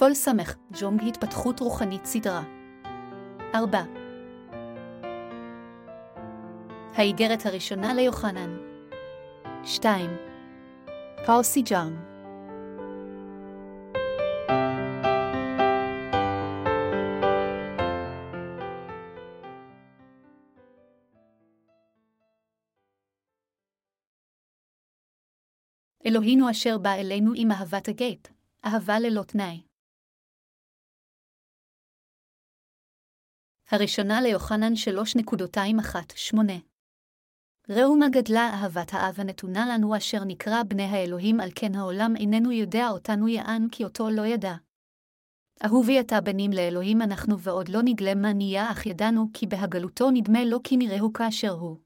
פול סמך, ג'ונג התפתחות רוחנית סדרה. 4. האיגרת הראשונה ליוחנן 2. פאול סיג'ארם אלוהינו אשר בא אלינו עם אהבת הגט, אהבה ללא תנאי. הראשונה ליוחנן 3.28 ראו מה גדלה אהבת האב הנתונה לנו אשר נקרא בני האלוהים על כן העולם איננו יודע אותנו יען כי אותו לא ידע. אהובי אתה בנים לאלוהים אנחנו ועוד לא נגלה מה נהיה אך ידענו כי בהגלותו נדמה לו כי נראהו כאשר הוא.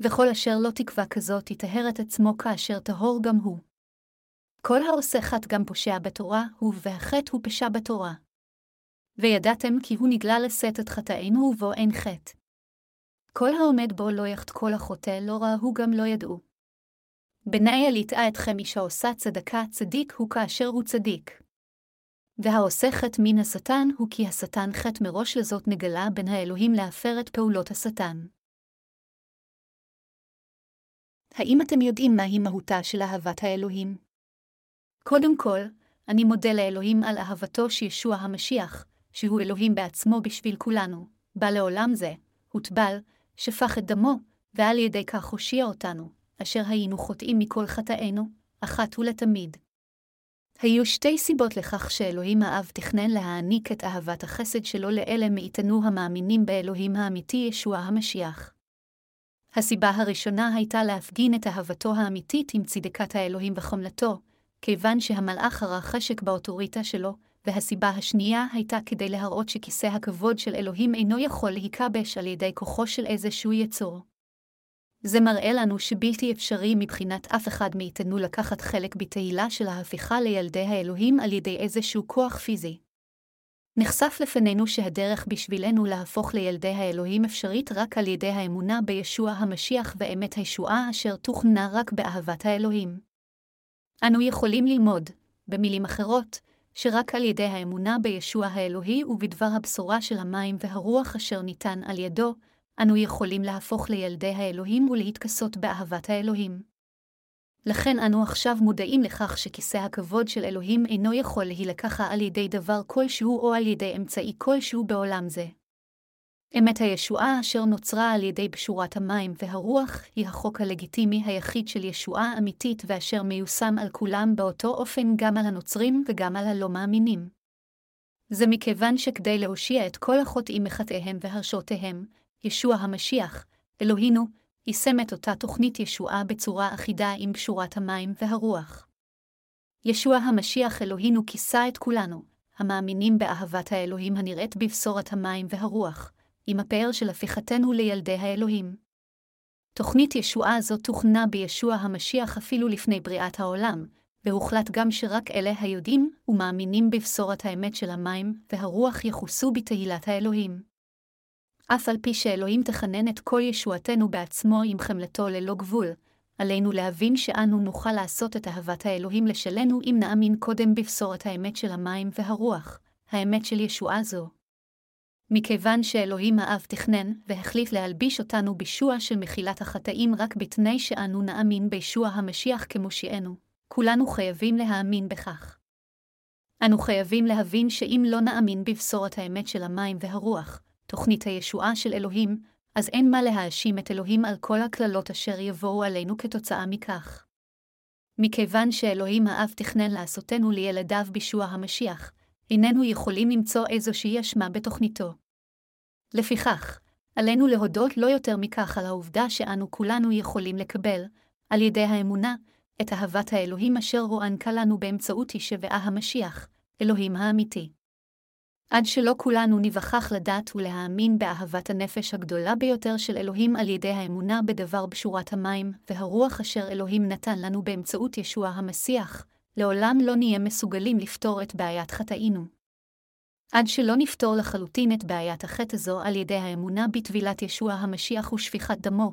וכל אשר לא תקווה כזאת יטהר את עצמו כאשר טהור גם הוא. כל העושה חת גם פושע בתורה, הוא והחטא הוא פשע בתורה. וידעתם כי הוא נגלה לשאת את חטאינו ובו אין חטא. כל העומד בו לא יחט כל החוטא, לא ראה הוא גם לא ידעו. בניה ליטעה אתכם אישה עושה צדקה, צדיק הוא כאשר הוא צדיק. והעושה חטא מן השטן הוא כי השטן חטא מראש לזאת נגלה בין האלוהים להפר את פעולות השטן. האם אתם יודעים מהי מהותה של אהבת האלוהים? קודם כל, אני מודה לאלוהים על אהבתו שישוע המשיח, שהוא אלוהים בעצמו בשביל כולנו, בא לעולם זה, הוטבל, שפך את דמו, ועל ידי כך הושיע אותנו, אשר היינו חוטאים מכל חטאינו, אחת ולתמיד. היו שתי סיבות לכך שאלוהים האב תכנן להעניק את אהבת החסד שלו לאלה מאיתנו המאמינים באלוהים האמיתי ישוע המשיח. הסיבה הראשונה הייתה להפגין את אהבתו האמיתית עם צדקת האלוהים וחומלתו, כיוון שהמלאך הרע חשק באוטוריטה שלו, והסיבה השנייה הייתה כדי להראות שכיסא הכבוד של אלוהים אינו יכול להיכבש על ידי כוחו של איזשהו יצור. זה מראה לנו שבלתי אפשרי מבחינת אף אחד מאיתנו לקחת חלק בתהילה של ההפיכה לילדי האלוהים על ידי איזשהו כוח פיזי. נחשף לפנינו שהדרך בשבילנו להפוך לילדי האלוהים אפשרית רק על ידי האמונה בישוע המשיח ואמת הישועה אשר תוכנה רק באהבת האלוהים. אנו יכולים ללמוד, במילים אחרות, שרק על ידי האמונה בישוע האלוהי ובדבר הבשורה של המים והרוח אשר ניתן על ידו, אנו יכולים להפוך לילדי האלוהים ולהתכסות באהבת האלוהים. לכן אנו עכשיו מודעים לכך שכיסא הכבוד של אלוהים אינו יכול להילקחה על ידי דבר כלשהו או על ידי אמצעי כלשהו בעולם זה. אמת הישועה אשר נוצרה על ידי בשורת המים והרוח היא החוק הלגיטימי היחיד של ישועה אמיתית ואשר מיושם על כולם באותו אופן גם על הנוצרים וגם על הלא מאמינים. זה מכיוון שכדי להושיע את כל החוטאים מחטאיהם והרשותיהם, ישוע המשיח, אלוהינו, יישם את אותה תוכנית ישועה בצורה אחידה עם בשורת המים והרוח. ישוע המשיח אלוהינו כיסה את כולנו, המאמינים באהבת האלוהים הנראית בבשורת המים והרוח, עם הפאר של הפיכתנו לילדי האלוהים. תוכנית ישועה זו תוכנה בישוע המשיח אפילו לפני בריאת העולם, והוחלט גם שרק אלה היודעים ומאמינים בבשורת האמת של המים והרוח יחוסו בתהילת האלוהים. אף על פי שאלוהים תכנן את כל ישועתנו בעצמו עם חמלתו ללא גבול, עלינו להבין שאנו נוכל לעשות את אהבת האלוהים לשלנו אם נאמין קודם בבשורת האמת של המים והרוח, האמת של ישועה זו. מכיוון שאלוהים האב תכנן והחליט להלביש אותנו בישוע של מחילת החטאים רק בתנאי שאנו נאמין בישוע המשיח כמושיענו, כולנו חייבים להאמין בכך. אנו חייבים להבין שאם לא נאמין בבשורת האמת של המים והרוח, תוכנית הישועה של אלוהים, אז אין מה להאשים את אלוהים על כל הקללות אשר יבואו עלינו כתוצאה מכך. מכיוון שאלוהים האב תכנן לעשותנו לילדיו בישוע המשיח, איננו יכולים למצוא איזושהי אשמה בתוכניתו. לפיכך, עלינו להודות לא יותר מכך על העובדה שאנו כולנו יכולים לקבל, על ידי האמונה, את אהבת האלוהים אשר רוענקה לנו באמצעות הישבעה המשיח, אלוהים האמיתי. עד שלא כולנו ניווכח לדעת ולהאמין באהבת הנפש הגדולה ביותר של אלוהים על ידי האמונה בדבר בשורת המים, והרוח אשר אלוהים נתן לנו באמצעות ישוע המסיח, לעולם לא נהיה מסוגלים לפתור את בעיית חטאינו. עד שלא נפתור לחלוטין את בעיית החטא הזו על ידי האמונה בטבילת ישוע המשיח ושפיכת דמו,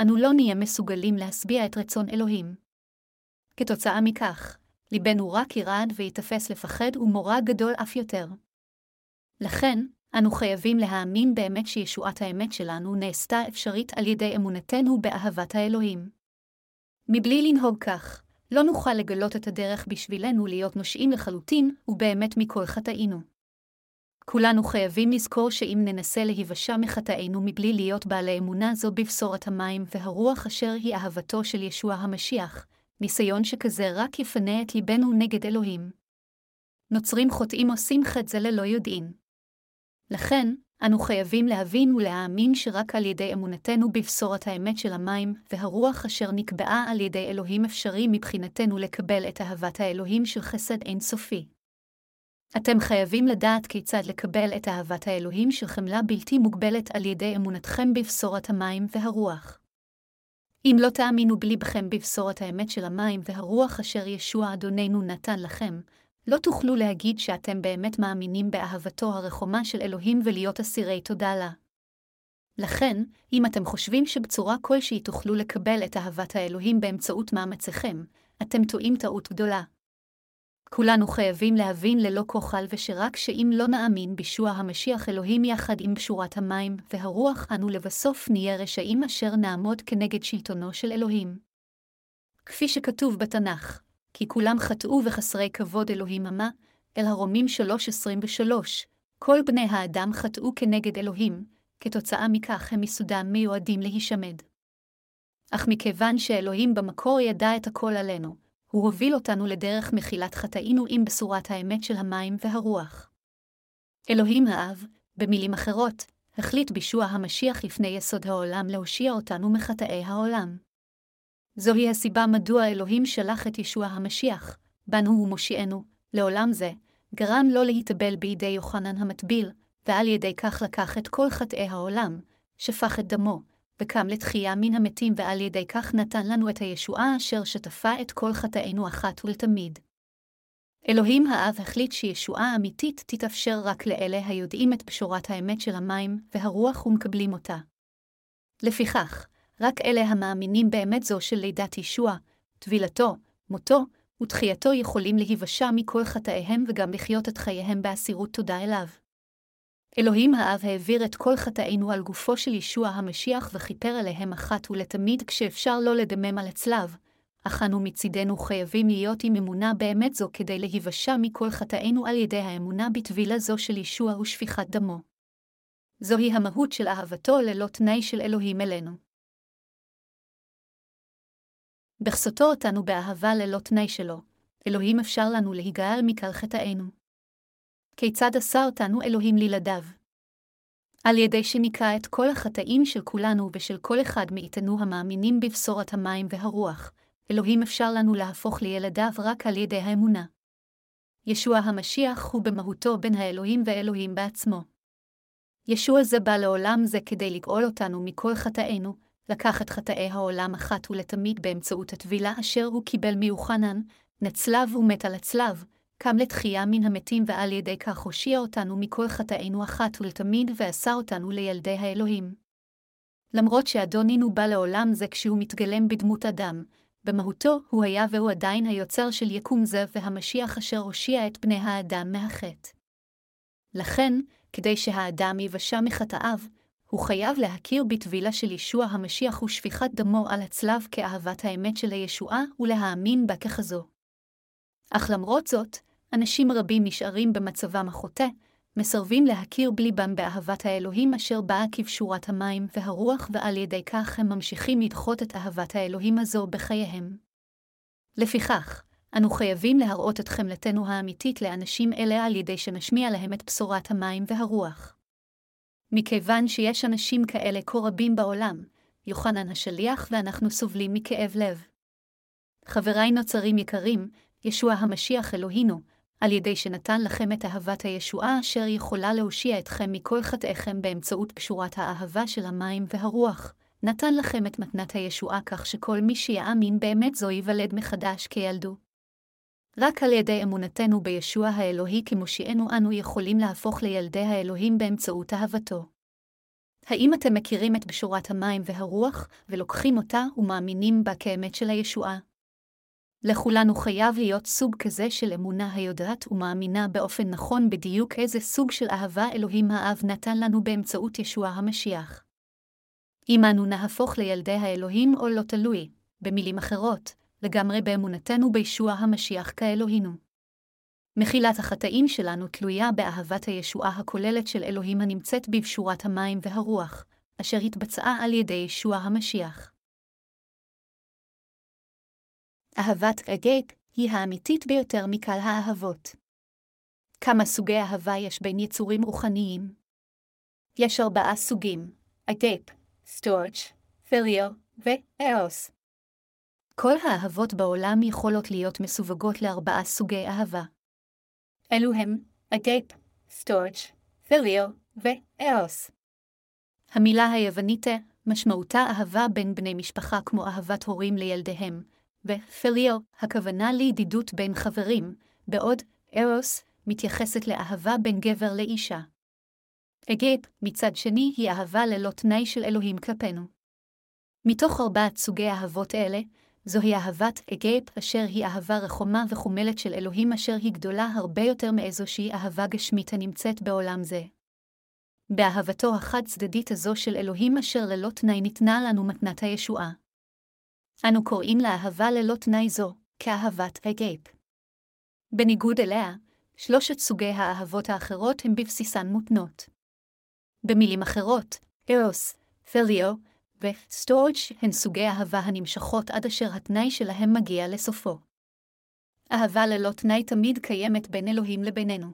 אנו לא נהיה מסוגלים להשביע את רצון אלוהים. כתוצאה מכך, ליבנו רק ירעד ויתפס לפחד ומורא גדול אף יותר. לכן, אנו חייבים להאמין באמת שישועת האמת שלנו נעשתה אפשרית על ידי אמונתנו באהבת האלוהים. מבלי לנהוג כך, לא נוכל לגלות את הדרך בשבילנו להיות נושעים לחלוטין, ובאמת מכל חטאינו. כולנו חייבים לזכור שאם ננסה להיוושע מחטאינו מבלי להיות בעלי אמונה זו בבשורת המים והרוח אשר היא אהבתו של ישוע המשיח, ניסיון שכזה רק יפנה את ליבנו נגד אלוהים. נוצרים חוטאים עושים חטא זה ללא יודעין. לכן, אנו חייבים להבין ולהאמין שרק על ידי אמונתנו בבשורת האמת של המים והרוח אשר נקבעה על ידי אלוהים אפשרי מבחינתנו לקבל את אהבת האלוהים של חסד אינסופי. אתם חייבים לדעת כיצד לקבל את אהבת האלוהים של חמלה בלתי מוגבלת על ידי אמונתכם בבשורת המים והרוח. אם לא תאמינו בליבכם בבשורת האמת של המים והרוח אשר ישוע אדוננו נתן לכם, לא תוכלו להגיד שאתם באמת מאמינים באהבתו הרחומה של אלוהים ולהיות אסירי תודה לה. לכן, אם אתם חושבים שבצורה כלשהי תוכלו לקבל את אהבת האלוהים באמצעות מאמציכם, אתם טועים טעות גדולה. כולנו חייבים להבין ללא כוחל ושרק שאם לא נאמין בישוע המשיח אלוהים יחד עם בשורת המים והרוח, אנו לבסוף נהיה רשעים אשר נעמוד כנגד שלטונו של אלוהים. כפי שכתוב בתנ"ך, כי כולם חטאו וחסרי כבוד אלוהים עמה, אל הרומים 3.23, כל בני האדם חטאו כנגד אלוהים, כתוצאה מכך הם מסודם מיועדים להישמד. אך מכיוון שאלוהים במקור ידע את הכל עלינו, הוא הוביל אותנו לדרך מחילת חטאינו עם בשורת האמת של המים והרוח. אלוהים האב, במילים אחרות, החליט בישוע המשיח לפני יסוד העולם להושיע אותנו מחטאי העולם. זוהי הסיבה מדוע אלוהים שלח את ישוע המשיח, בנו הוא מושיענו, לעולם זה, גרם לו להתאבל בידי יוחנן המטביל, ועל ידי כך לקח את כל חטאי העולם, שפך את דמו, וקם לתחייה מן המתים ועל ידי כך נתן לנו את הישועה אשר שטפה את כל חטאינו אחת ולתמיד. אלוהים האב החליט שישועה אמיתית תתאפשר רק לאלה היודעים את בשורת האמת של המים והרוח ומקבלים אותה. לפיכך, רק אלה המאמינים באמת זו של לידת ישוע, טבילתו, מותו ותחייתו יכולים להיוושע מכל חטאיהם וגם לחיות את חייהם באסירות תודה אליו. אלוהים האב העביר את כל חטאינו על גופו של ישוע המשיח וכיפר עליהם אחת ולתמיד כשאפשר לא לדמם על הצלב, אך אנו מצידנו חייבים להיות עם אמונה באמת זו כדי להיוושע מכל חטאינו על ידי האמונה בטבילה זו של ישוע ושפיכת דמו. זוהי המהות של אהבתו ללא תנאי של אלוהים אלינו. בכסותו אותנו באהבה ללא תנאי שלו, אלוהים אפשר לנו להיגאל מקל חטאינו. כיצד עשה אותנו אלוהים לילדיו. על ידי שניקה את כל החטאים של כולנו ושל כל אחד מאיתנו המאמינים בבשורת המים והרוח, אלוהים אפשר לנו להפוך לילדיו רק על ידי האמונה. ישוע המשיח הוא במהותו בין האלוהים ואלוהים בעצמו. ישוע זה בא לעולם זה כדי לגאול אותנו מכל חטאינו, לקח את חטאי העולם אחת ולתמיד באמצעות הטבילה אשר הוא קיבל מיוחנן, נצלב ומת על הצלב, קם לתחייה מן המתים ועל ידי כך הושיע אותנו מכל חטאינו אחת ולתמיד ועשה אותנו לילדי האלוהים. למרות שאדונינו בא לעולם זה כשהוא מתגלם בדמות אדם, במהותו הוא היה והוא עדיין היוצר של יקום זה והמשיח אשר הושיע את בני האדם מהחטא. לכן, כדי שהאדם יבשע מחטאיו, הוא חייב להכיר בטבילה של ישוע המשיח ושפיכת דמו על הצלב כאהבת האמת של הישועה ולהאמין בה ככזו. אך למרות זאת, אנשים רבים נשארים במצבם החוטא, מסרבים להכיר בליבם באהבת האלוהים אשר באה כבשורת המים והרוח, ועל ידי כך הם ממשיכים לדחות את אהבת האלוהים הזו בחייהם. לפיכך, אנו חייבים להראות את חמלתנו האמיתית לאנשים אלה על ידי שנשמיע להם את בשורת המים והרוח. מכיוון שיש אנשים כאלה כה רבים בעולם, יוחנן השליח ואנחנו סובלים מכאב לב. חבריי נוצרים יקרים, ישוע המשיח אלוהינו, על ידי שנתן לכם את אהבת הישועה אשר יכולה להושיע אתכם מכל חטאיכם באמצעות קשורת האהבה של המים והרוח, נתן לכם את מתנת הישועה כך שכל מי שיאמין באמת זו ייוולד מחדש כילדו. רק על ידי אמונתנו בישוע האלוהי כמושיענו אנו יכולים להפוך לילדי האלוהים באמצעות אהבתו. האם אתם מכירים את בשורת המים והרוח, ולוקחים אותה ומאמינים בה כאמת של הישועה? לכולנו חייב להיות סוג כזה של אמונה היודעת ומאמינה באופן נכון בדיוק איזה סוג של אהבה אלוהים האב נתן לנו באמצעות ישוע המשיח. אם אנו נהפוך לילדי האלוהים או לא תלוי, במילים אחרות, לגמרי באמונתנו בישוע המשיח כאלוהינו. מחילת החטאים שלנו תלויה באהבת הישועה הכוללת של אלוהים הנמצאת בפשורת המים והרוח, אשר התבצעה על ידי ישוע המשיח. אהבת אגייפ היא האמיתית ביותר מקל האהבות. כמה סוגי אהבה יש בין יצורים רוחניים? יש ארבעה סוגים, agape, storge, phileo ו-eros. כל האהבות בעולם יכולות להיות מסווגות לארבעה סוגי אהבה. אלו הם agape, storge, phileo ו-eros. המילה היוונית משמעותה אהבה בין בני משפחה כמו אהבת הורים לילדיהם, ו-phileo, הכוונה לידידות בין חברים, בעוד eros מתייחסת לאהבה בין גבר לאישה. agape, מצד שני, היא אהבה ללא תנאי של אלוהים כלפינו. מתוך ארבעת סוגי אהבות אלה, זוהי אהבת agape אשר היא אהבה רחומה וחומלת של אלוהים אשר היא גדולה הרבה יותר מאיזושהי אהבה גשמית הנמצאת בעולם זה. באהבתו החד-צדדית הזו של אלוהים אשר ללא תנאי ניתנה לנו מתנת הישועה. אנו קוראים לאהבה ללא תנאי זו כאהבת ה-agape. בניגוד אליה, שלושת סוגי האהבות האחרות הם בבסיסן מותנות. במילים אחרות, eros, phileo ו-storge הן סוגי אהבה הנמשכות עד אשר התנאי שלהם מגיע לסופו. אהבה ללא תנאי תמיד קיימת בין אלוהים לבינינו.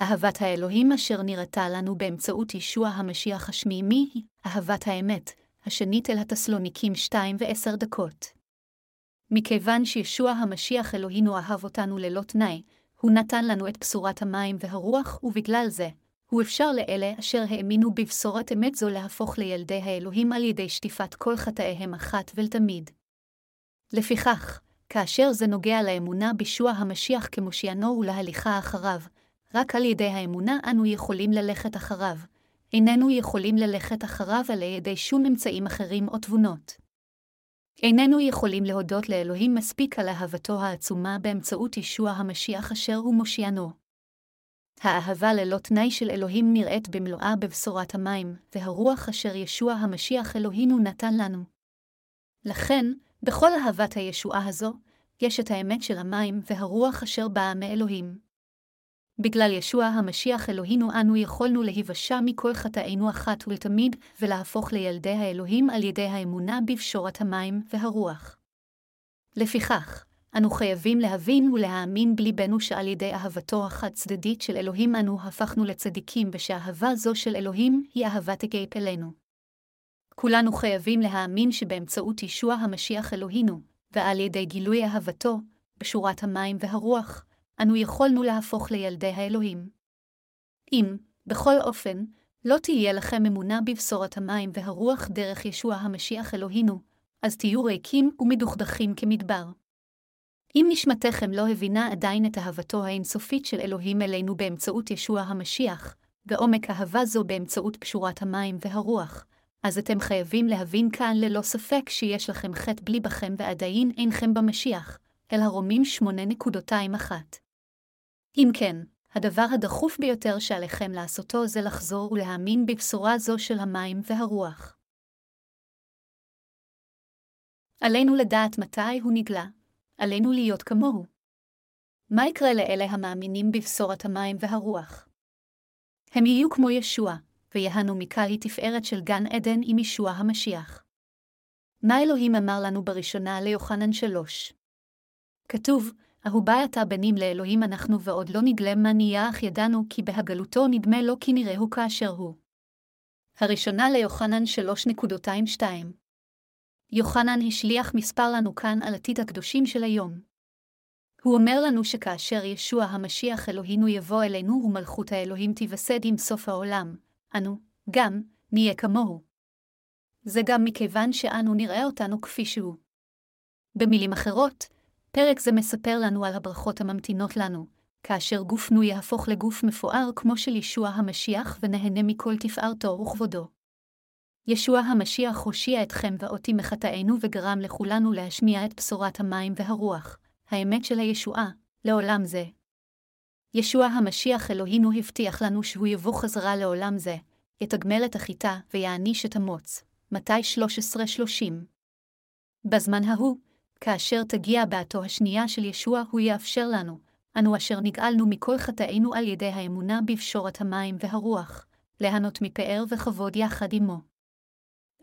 אהבת האלוהים אשר נראתה לנו באמצעות ישוע המשיח השמימי היא אהבת האמת, השנייה אל התסלוניקים שתיים ועשר. מכיוון שישוע המשיח אלוהינו אהב אותנו ללא תנאי, הוא נתן לנו את בשורת המים והרוח, ובגלל זה, הוא אפשר לאלה אשר האמינו בבשורת אמת זו להפוך לילדי האלוהים על ידי שטיפת כל חטאיהם אחת ולתמיד. לפיכך, כאשר זה נוגע לאמונה בישוע המשיח כמושיענו ולהליכה אחריו, רק על ידי האמונה אנו יכולים ללכת אחריו, איננו יכולים ללכת אחריו על ידי שום אמצעים אחרים או תבונות. איננו יכולים להודות לאלוהים מספיק על אהבתו העצומה באמצעות ישוע המשיח אשר הוא מושיענו. האהבה ללא תנאי של אלוהים נראית במלואה בבשורת המים, והרוח אשר ישוע המשיח אלוהינו נתן לנו. לכן, בכל אהבת הישועה הזו, יש את האמת של המים והרוח אשר באה מאלוהים. בגלל ישוע המשיח אלוהינו אנו יכולנו להיוושע מכל חטאינו אחת ולתמיד, ולהפוך לילדי האלוהים על ידי האמונה בפשורת המים והרוח. לפיכך, אנו חייבים להבין ולהאמין בליבנו שעל ידי אהבתו החד-צדדית של אלוהים אנו הפכנו לצדיקים, ושאהבה זו של אלוהים היא אהבת הגייפ אלינו. כולנו חייבים להאמין שבאמצעות ישוע המשיח אלוהינו, ועל ידי גילוי אהבתו, בשורת המים והרוח, אנו יכולנו להפוך לילדי האלוהים. אם, בכל אופן, לא תהיה לכם אמונה בבשורת המים והרוח דרך ישוע המשיח אלוהינו, אז תהיו ריקים ומדוכדכים כמדבר. אם נשמתכם לא הבינה עדיין את אהבתו האינסופית של אלוהים אלינו באמצעות ישוע המשיח, ועומק אהבה זו באמצעות פשורת המים והרוח, אז אתם חייבים להבין כאן ללא ספק שיש לכם חטא בלי בכם ועדיין אינכם במשיח, אל הרומים 8.21. אם כן, הדבר הדחוף ביותר שעליכם לעשותו זה לחזור ולהאמין בבשורה זו של המים והרוח. עלינו לדעת מתי הוא נגלה, עלינו להיות כמוהו. מה יקרה לאלה המאמינים בבשורת המים והרוח? הם יהיו כמו ישוע, ויהנו מכלי תפארת של גן עדן עם ישוע המשיח. מה אלוהים אמר לנו בראשונה ליוחנן שלוש? כתוב, אהובה אתה בנים לאלוהים אנחנו ועוד לא נגלה מה נהיה אך ידענו כי בהגלותו נדמה לו כי נראהו כאשר הוא. הראשונה ליוחנן 3.22 יוחנן השליח מספר לנו כאן על עתיד הקדושים של היום. הוא אומר לנו שכאשר ישוע המשיח אלוהינו יבוא אלינו ומלכות האלוהים תיווסד עם סוף העולם, אנו, גם, נהיה כמוהו. זה גם מכיוון שאנו נראה אותנו כפי שהוא. במילים אחרות, פרק זה מספר לנו על הברכות הממתינות לנו, כאשר גופנו יהפוך לגוף מפואר כמו של ישוע המשיח ונהנה מכל תפארתו וכבודו. ישוע המשיח הושיע אתכם ואותי מחטאינו וגרם לכולנו להשמיע את בשורת המים והרוח, האמת של הישועה, לעולם זה. ישוע המשיח אלוהינו הבטיח לנו שהוא יבוא חזרה לעולם זה, יתגמל את החיטה ויעניש את המוץ. מתי 13-30 בזמן ההוא, כאשר תגיע בעתו השנייה של ישוע, הוא יאפשר לנו, אנו אשר נגאלנו מכל חטאינו על ידי האמונה בפשורת המים והרוח, ליהנות מפאר וכבוד יחד עמו.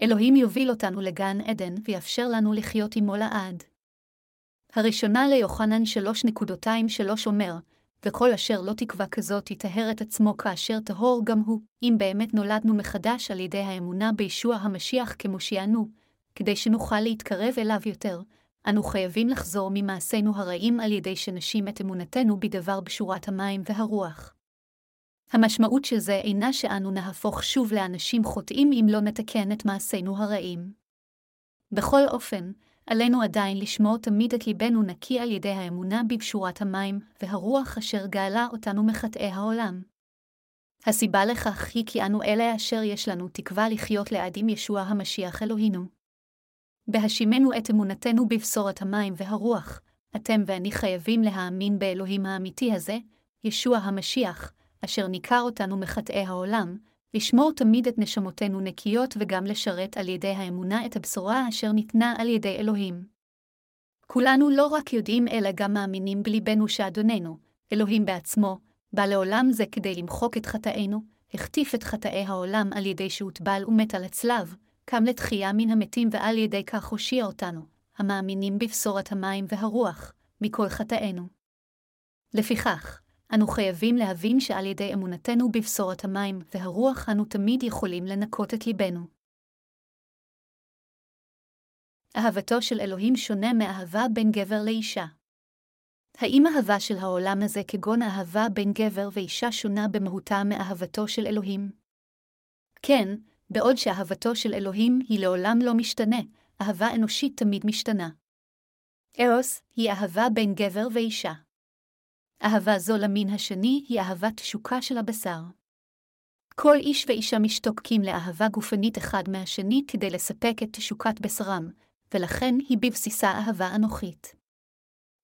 אלוהים יוביל אותנו לגן עדן ויאפשר לנו לחיות עמו לעד. הראשונה ליוחנן 3.23 אומר, וכל אשר לא תקווה כזאת יטהר את עצמו כאשר טהור גם הוא, אם באמת נולדנו מחדש על ידי האמונה בישוע המשיח כמושיענו, כדי שנוכל להתקרב אליו יותר, אנו חייבים לחזור ממעשינו הרעים על ידי שנשים את אמונתנו בדבר בשורת המים והרוח. המשמעות של זה אינה שאנו נהפוך שוב לאנשים חוטאים אם לא נתקן את מעשינו הרעים. בכל אופן, עלינו עדיין לשמור תמיד את ליבנו נקי על ידי האמונה בבשורת המים, והרוח אשר גאלה אותנו מחטאי העולם. הסיבה לכך היא כי אנו אלה אשר יש לנו תקווה לחיות לעד עם ישוע המשיח אלוהינו. בהשימנו את אמונתנו בבשורת המים והרוח, אתם ואני חייבים להאמין באלוהים האמיתי הזה, ישוע המשיח, אשר ניכר אותנו מחטאי העולם, לשמור תמיד את נשמותינו נקיות וגם לשרת על ידי האמונה את הבשורה אשר ניתנה על ידי אלוהים. כולנו לא רק יודעים אלא גם מאמינים בליבנו שאדוננו, אלוהים בעצמו, בא לעולם זה כדי למחוק את חטאינו, החטיף את חטאי העולם על ידי שהוטבל ומת על הצלב, קם לתחייה מן המתים ועל ידי כך הושיע אותנו, המאמינים בבשורת המים והרוח, מכל חטאינו. לפיכך, אנו חייבים להבין שעל ידי אמונתנו בבשורת המים והרוח אנו תמיד יכולים לנקות את ליבנו. אהבתו של אלוהים שונה מאהבה בין גבר לאישה. האם אהבה של העולם הזה כגון אהבה בין גבר ואישה שונה במהותה מאהבתו של אלוהים? כן, בעוד שאהבתו של אלוהים היא לעולם לא משתנה, אהבה אנושית תמיד משתנה. ארוס היא אהבה בין גבר ואישה. אהבה זו למין השני היא אהבת תשוקה של הבשר. כל איש ואישה משתוקקים לאהבה גופנית אחד מהשני כדי לספק את תשוקת בשרם, ולכן היא בבסיסה אהבה אנוכית.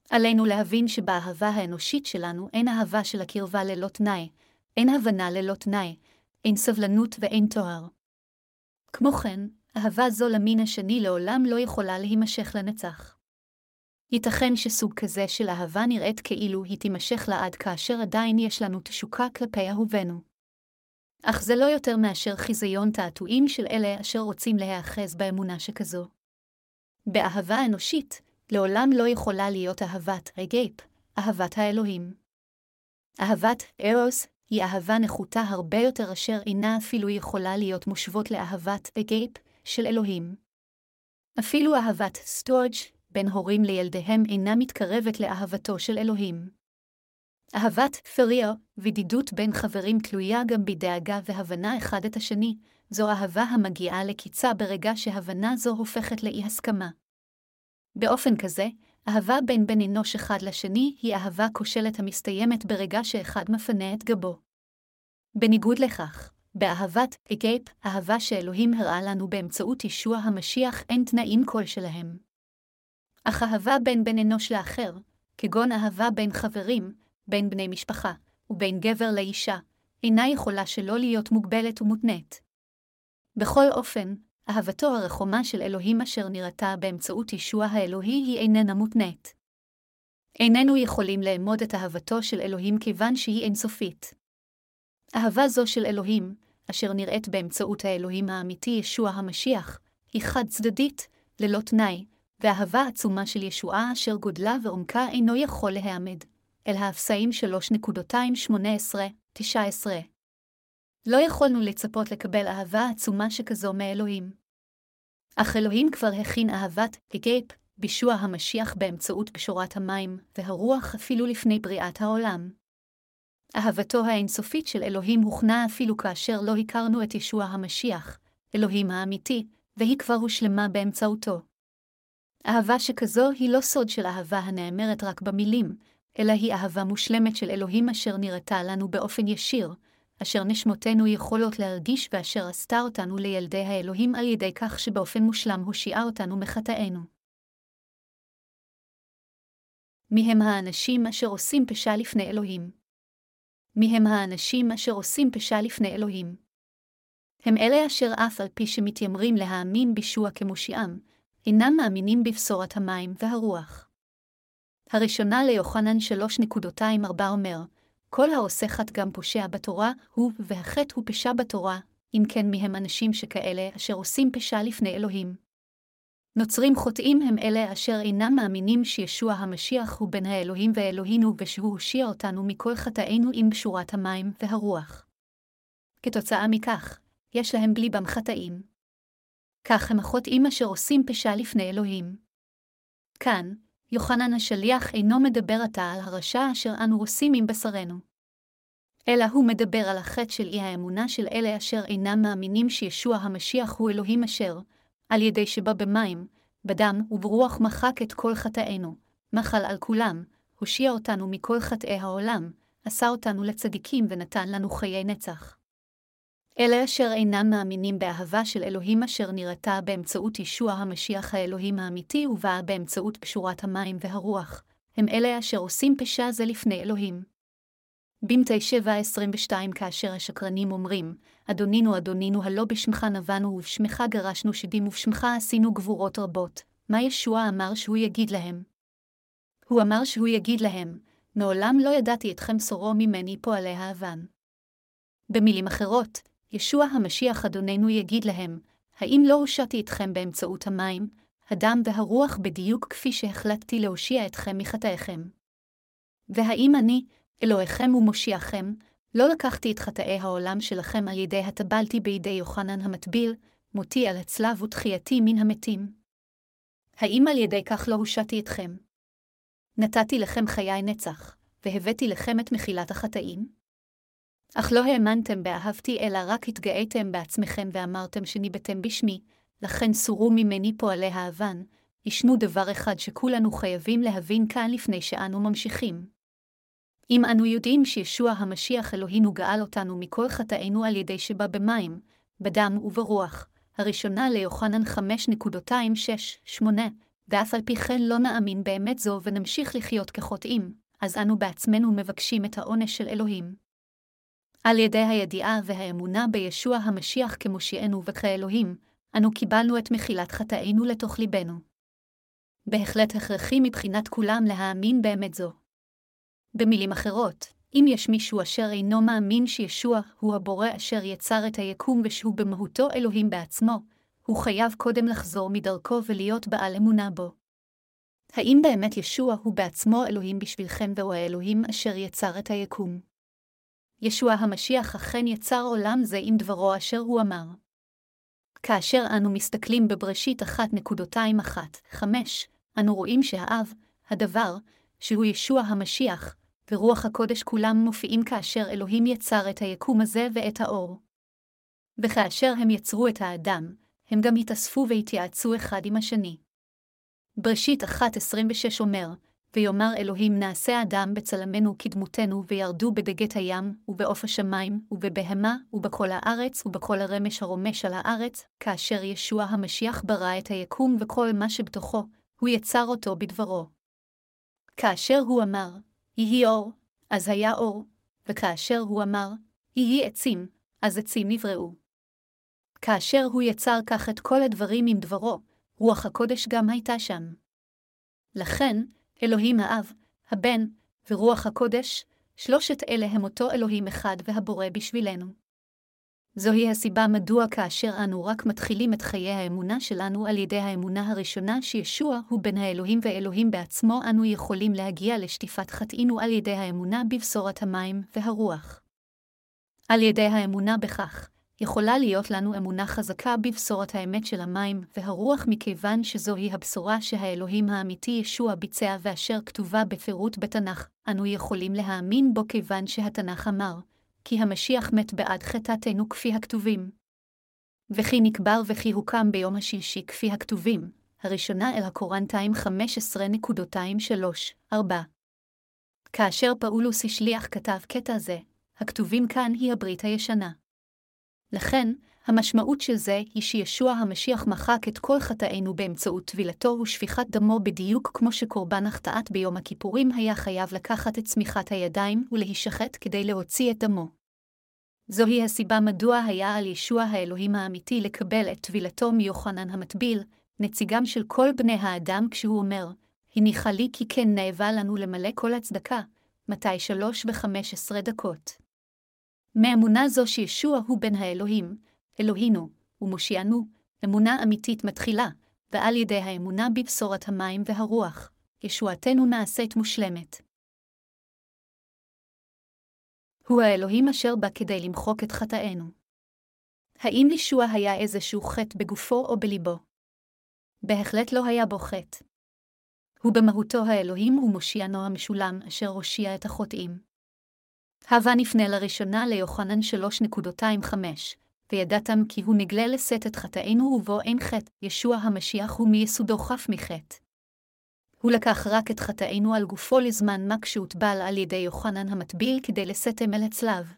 עלינו להבין שבאהבה האנושית שלנו אין אהבה של הקרבה ללא תנאי, אין הבנה ללא תנאי, אין סבלנות ואין תואר. כמו כן, אהבה זו למין השני לעולם לא יכולה להימשך לנצח. ייתכן שסוג כזה של אהבה נראית כאילו היא תימשך לעד כאשר עדיין יש לנו תשוקה כלפי אהובינו. אך זה לא יותר מאשר חיזיון תעתועים של אלה אשר רוצים להיאחז באמונה שכזו. באהבה אנושית, לעולם לא יכולה להיות אהבת אגייפ, אהבת האלוהים. אהבת eros היא אהבה נחותה הרבה יותר אשר אינה אפילו יכולה להיות מושווית לאהבת agape של אלוהים. אפילו אהבת storge בין הורים לילדיהם אינה מתקרבת לאהבתו של אלוהים. אהבת phileo וידידות בין חברים תלויה גם בדאגה והבנה אחד את השני, זו אהבה המגיעה לקיצה ברגע שהבנה זו הופכת לאי-הסכמה. באופן כזה, אהבה בין בן אנוש אחד לשני היא אהבה כושלת המסתיימת ברגע שאחד מפנה את גבו. בניגוד לכך, באהבת אגייפ, אהבה שאלוהים הראה לנו באמצעות ישוע המשיח, אין תנאים כלשהם. אך אהבה בין בן אנוש לאחר, כגון אהבה בין חברים, בין בני משפחה, ובין גבר לאישה, אינה יכולה שלא להיות מוגבלת ומותנית. בכל אופן, אהבתו הרחומה של אלוהים אשר נראתה באמצעות ישוע האלוהי היא איננה מותנית. איננו יכולים לאמוד את אהבתו של אלוהים כיוון שהיא אינסופית. אהבה זו של אלוהים, אשר נראית באמצעות האלוהים האמיתי ישוע המשיח, היא חד-צדדית, ללא תנאי, ואהבה עצומה של ישועה אשר גודלה ועומקה אינו יכול להעמד. אל האפסאים 3.218-19. לא יכולנו לצפות לקבל אהבה עצומה שכזו מאלוהים. אך אלוהים כבר הכין אהבת אגייפ, בישוע המשיח באמצעות בשורת המים והרוח אפילו לפני בריאת העולם. אהבתו האינסופית של אלוהים הוכנה אפילו כאשר לא הכרנו את ישוע המשיח, אלוהים האמיתי, והיא כבר הושלמה באמצעותו. אהבה שכזו היא לא סוד של אהבה הנאמרת רק במילים, אלא היא אהבה מושלמת של אלוהים אשר נראתה לנו באופן ישיר, אשר נשמותינו יכולות להרגיש ואשר עשתה אותנו לילדי האלוהים על ידי כך שבאופן מושלם הושיעה אותנו מחטאינו. מי הם האנשים אשר עושים פשע לפני אלוהים? מי הם האנשים אשר עושים פשע לפני אלוהים? הם אלה אשר אף על פי שמתיימרים להאמין בישוע כמושיעם, אינם מאמינים בבשורת המים והרוח. הראשונה ליוחנן 3.24 אומר, כל העושה חט גם פושע בתורה, הוא והחטא הוא פשע בתורה, אם כן מי הם אנשים שכאלה אשר עושים פשע לפני אלוהים. נוצרים חוטאים הם אלה אשר אינם מאמינים שישוע המשיח הוא בן האלוהים ואלוהינו ושהוא הושיע אותנו מכל חטאינו עם בשורת המים והרוח. כתוצאה מכך, יש להם בליבם חטאים. כך הם החוטאים אשר עושים פשע לפני אלוהים. כאן, יוחנן השליח אינו מדבר עתה על הרשע אשר אנו עושים עם בשרנו. אלא הוא מדבר על החטא של אי האמונה של אלה אשר אינם מאמינים שישוע המשיח הוא אלוהים אשר, על ידי שבא במים, בדם וברוח מחק את כל חטאינו, מחל על כולם, הושיע אותנו מכל חטאי העולם, עשה אותנו לצדיקים ונתן לנו חיי נצח. אלה אשר אינם מאמינים באהבה של אלוהים אשר נראתה באמצעות ישוע המשיח האלוהים האמיתי ובאה באמצעות פשורת המים והרוח, הם אלה אשר עושים פשע זה לפני אלוהים. במתי 7.22 כאשר השקרנים אומרים, אדונינו אדונינו הלא בשמך נבענו ובשמך גרשנו שדים ובשמך עשינו גבורות רבות, מה ישוע אמר שהוא יגיד להם? הוא אמר שהוא יגיד להם, מעולם לא ידעתי אתכם סורו ממני פועלי האבן. במילים אחרות, ישוע המשיח אדוננו יגיד להם, האם לא הושעתי אתכם באמצעות המים, הדם והרוח בדיוק כפי שהחלטתי להושיע אתכם מחטאיכם? והאם אני, אלוהיכם ומושיעכם, לא לקחתי את חטאי העולם שלכם על ידי הטבלתי בידי יוחנן המטביל, מותי על הצלב ותחייתי מן המתים? האם על ידי כך לא הושעתי אתכם? נתתי לכם חיי נצח, והבאתי לכם את מחילת החטאים? אך לא האמנתם באהבתי, אלא רק התגאיתם בעצמכם ואמרתם שניבאתם בשמי, לכן סורו ממני פועלי האבן, ישנו דבר אחד שכולנו חייבים להבין כאן לפני שאנו ממשיכים. אם אנו יודעים שישוע המשיח אלוהינו גאל אותנו מכל חטאינו על ידי שבא במים, בדם וברוח, הראשונה ליוחנן 5.268, ואף על פי כן לא נאמין באמת זו ונמשיך לחיות כחוטאים, אז אנו בעצמנו מבקשים את העונש של אלוהים. על ידי הידיעה והאמונה בישוע המשיח כמושיענו וכאלוהים, אנו קיבלנו את מחילת חטאינו לתוך ליבנו. בהחלט הכרחי מבחינת כולם להאמין באמת זו. במילים אחרות, אם יש מישהו אשר אינו מאמין שישוע הוא הבורא אשר יצר את היקום ושהוא במהותו אלוהים בעצמו, הוא חייב קודם לחזור מדרכו ולהיות בעל אמונה בו. האם באמת ישוע הוא בעצמו אלוהים בשבילכם והוא האלוהים אשר יצר את היקום? ישוע המשיח אכן יצר עולם זה עם דברו אשר הוא אמר. כאשר אנו מסתכלים בבראשית 1.21-5, אנו רואים שהאב, הדבר, שהוא ישוע המשיח, ורוח הקודש כולם מופיעים כאשר אלוהים יצר את היקום הזה ואת האור. וכאשר הם יצרו את האדם, הם גם התאספו והתייעצו אחד עם השני. בראשית 1.26 אומר, ויאמר אלוהים נעשה אדם בצלמנו כדמותנו, וירדו בדגת הים, ובעוף השמיים, ובבהמה, ובכל הארץ, ובכל הרמש הרומש על הארץ, כאשר ישוע המשיח ברא את היקום וכל מה שבתוכו, הוא יצר אותו בדברו. כאשר הוא אמר, יהי אור, אז היה אור, וכאשר הוא אמר, יהי עצים, אז עצים נבראו. כאשר הוא יצר כך את כל הדברים עם דברו, רוח הקודש גם הייתה שם. לכן, אלוהים האב, הבן ורוח הקודש, שלושת אלה הם אותו אלוהים אחד והבורא בשבילנו. זוהי הסיבה מדוע כאשר אנו רק מתחילים את חיי האמונה שלנו על ידי האמונה הראשונה שישוע הוא בן האלוהים ואלוהים בעצמו, אנו יכולים להגיע לשטיפת חטאינו על ידי האמונה בבשורת המים והרוח. על ידי האמונה בכך, יכולה להיות לנו אמונה חזקה בבשורת האמת של המים והרוח מכיוון שזוהי הבשורה שהאלוהים האמיתי ישוע ביצע ואשר כתובה בפירוט בתנ"ך, אנו יכולים להאמין בו כיוון שהתנ"ך אמר, כי המשיח מת בעד חטאתנו כפי הכתובים. וכי נקבר וכי הוקם ביום השישי כפי הכתובים, הראשונה אל הקורנטיים 15.23-4. כאשר פאולוס השליח כתב קטע זה, הכתובים כאן היא הברית הישנה. לכן, המשמעות של זה היא שישוע המשיח מחק את כל חטאינו באמצעות טבילתו ושפיכת דמו בדיוק כמו שקורבן החטאת ביום הכיפורים היה חייב לקחת את צמיחת הידיים ולהישחט כדי להוציא את דמו. זוהי הסיבה מדוע היה על ישוע האלוהים האמיתי לקבל את טבילתו מיוחנן המטביל, נציגם של כל בני האדם כשהוא אומר, הניחה לי כי כן נאבה לנו למלא כל הצדקה, מתי שלוש וחמש עשרה דקות. מאמונה זו שישוע הוא בן האלוהים, אלוהינו, ומושיענו, אמונה אמיתית מתחילה, ועל ידי האמונה בבשורת המים והרוח, ישועתנו נעשית מושלמת. הוא האלוהים אשר בא כדי למחוק את חטאינו. האם לישוע היה איזשהו חטא בגופו או בליבו? בהחלט לא היה בו חטא. הוא במהותו האלוהים ומושיענו המשולם אשר הושיע את החוטאים. הווה נפנה לראשונה ליוחנן 3.25, וידעתם כי הוא נגלה לשאת את חטאינו ובו אין חטא, ישוע המשיח הוא מיסודו חף מחטא. הוא לקח רק את חטאינו על גופו לזמן מה כשהוטבל על ידי יוחנן המטביל כדי לשאתם אל הצלב.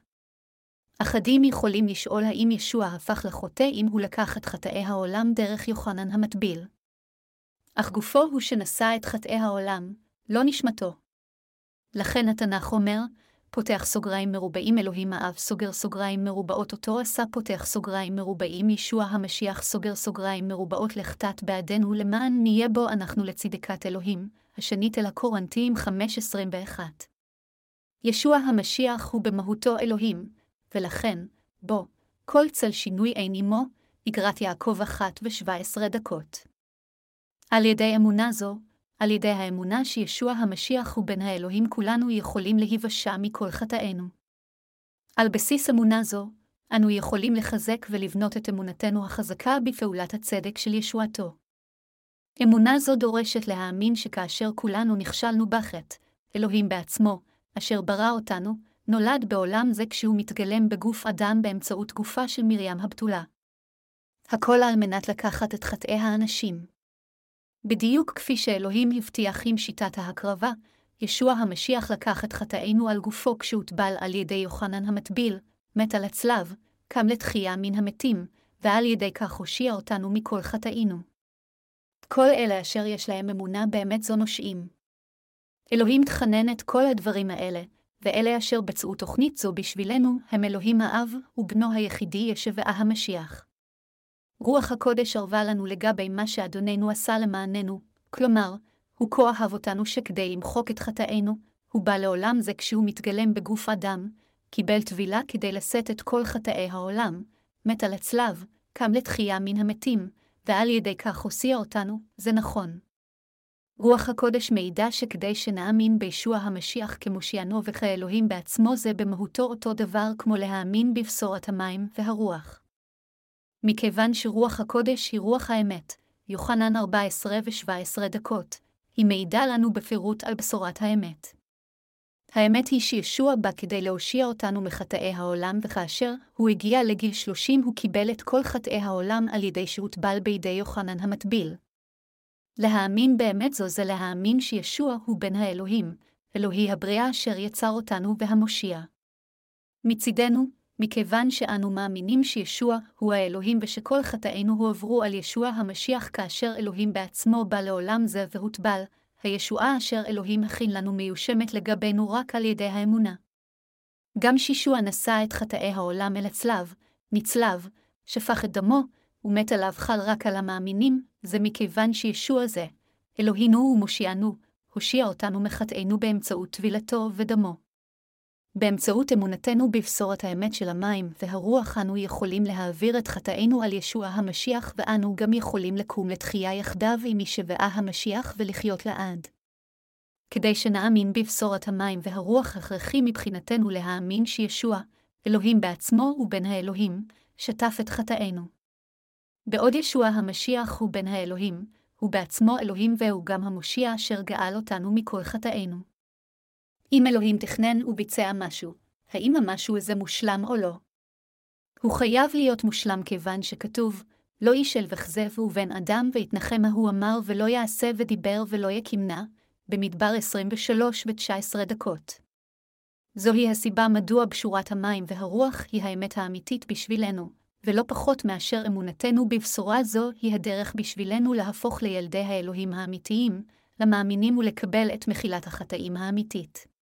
אחדים יכולים לשאול האם ישוע הפך לחוטא אם הוא לקח את חטאי העולם דרך יוחנן המטביל. אך גופו הוא שנשא את חטאי העולם, לא נשמתו. לכן התנ"ך אומר, פותח סוגריים מרובעים אלוהים האב סוגר סוגריים מרובעות אותו עשה פותח סוגריים מרובעים ישוע המשיח סוגר סוגריים מרובעות לחטאת בעדנו למען נהיה בו אנחנו לצדקת אלוהים, השנית אל הקורנטים 5.21. ישוע המשיח הוא במהותו אלוהים, ולכן, בו, כל צל שינוי אין עמו, איגרת יעקב אחת ושבע עשרה דקות. על ידי אמונה זו, על ידי האמונה שישוע המשיח הוא בן האלוהים כולנו יכולים להיוושע מכל חטאינו. על בסיס אמונה זו, אנו יכולים לחזק ולבנות את אמונתנו החזקה בפעולת הצדק של ישועתו. אמונה זו דורשת להאמין שכאשר כולנו נכשלנו בחטא, אלוהים בעצמו, אשר ברא אותנו, נולד בעולם זה כשהוא מתגלם בגוף אדם באמצעות גופה של מרים הבתולה. הכל על מנת לקחת את חטאי האנשים. בדיוק כפי שאלוהים הבטיח עם שיטת ההקרבה, ישוע המשיח לקח את חטאינו על גופו כשהוטבל על ידי יוחנן המטביל, מת על הצלב, קם לתחייה מן המתים, ועל ידי כך הושיע אותנו מכל חטאינו. כל אלה אשר יש להם אמונה באמת זו נושעים. אלוהים תכנן את כל הדברים האלה, ואלה אשר בצעו תוכנית זו בשבילנו, הם אלוהים האב, ובנו היחידי ישבעה המשיח. רוח הקודש ערבה לנו לגבי מה שאדוננו עשה למעננו, כלומר, הוא כה אהב אותנו שכדי למחוק את חטאינו, הוא בא לעולם זה כשהוא מתגלם בגוף אדם, קיבל טבילה כדי לשאת את כל חטאי העולם, מת על הצלב, קם לתחייה מן המתים, ועל ידי כך הוסיע אותנו, זה נכון. רוח הקודש מעידה שכדי שנאמין בישוע המשיח כמושיענו וכאלוהים בעצמו זה במהותו אותו דבר כמו להאמין בבשורת המים והרוח. מכיוון שרוח הקודש היא רוח האמת, יוחנן 14 ו-17 דקות, היא מעידה לנו בפירוט על בשורת האמת. האמת היא שישוע בא כדי להושיע אותנו מחטאי העולם, וכאשר הוא הגיע לגיל 30 הוא קיבל את כל חטאי העולם על ידי שהוטבל בידי יוחנן המטביל. להאמין באמת זו זה להאמין שישוע הוא בן האלוהים, אלוהי הבריאה אשר יצר אותנו והמושיע. מצידנו, מכיוון שאנו מאמינים שישוע הוא האלוהים ושכל חטאינו הועברו על ישוע המשיח כאשר אלוהים בעצמו בא לעולם זה והוטבל, הישועה אשר אלוהים הכין לנו מיושמת לגבינו רק על ידי האמונה. גם שישוע נשא את חטאי העולם אל הצלב, נצלב, שפך את דמו, ומת עליו חל רק על המאמינים, זה מכיוון שישוע זה, אלוהינו ומושיענו, הושיע אותנו מחטאינו באמצעות טבילתו ודמו. באמצעות אמונתנו בבשורת האמת של המים והרוח אנו יכולים להעביר את חטאינו על ישוע המשיח ואנו גם יכולים לקום לתחייה יחדיו עם משבעה המשיח ולחיות לעד. כדי שנאמין בבשורת המים והרוח הכרחי מבחינתנו להאמין שישוע, אלוהים בעצמו הוא האלוהים, שטף את חטאינו. בעוד ישוע המשיח הוא בן האלוהים, הוא בעצמו אלוהים והוא גם המושיע אשר גאל אותנו מכל חטאינו. אם אלוהים תכנן וביצע משהו, האם המשהו הזה מושלם או לא? הוא חייב להיות מושלם כיוון שכתוב, לא איש אל וכזב ובן אדם ויתנחם ההוא אמר ולא יעשה ודיבר ולא יקימנה, במדבר 23 ו-19 דקות. זוהי הסיבה מדוע בשורת המים והרוח היא האמת האמיתית בשבילנו, ולא פחות מאשר אמונתנו בבשורה זו היא הדרך בשבילנו להפוך לילדי האלוהים האמיתיים, למאמינים ולקבל את מחילת החטאים האמיתית.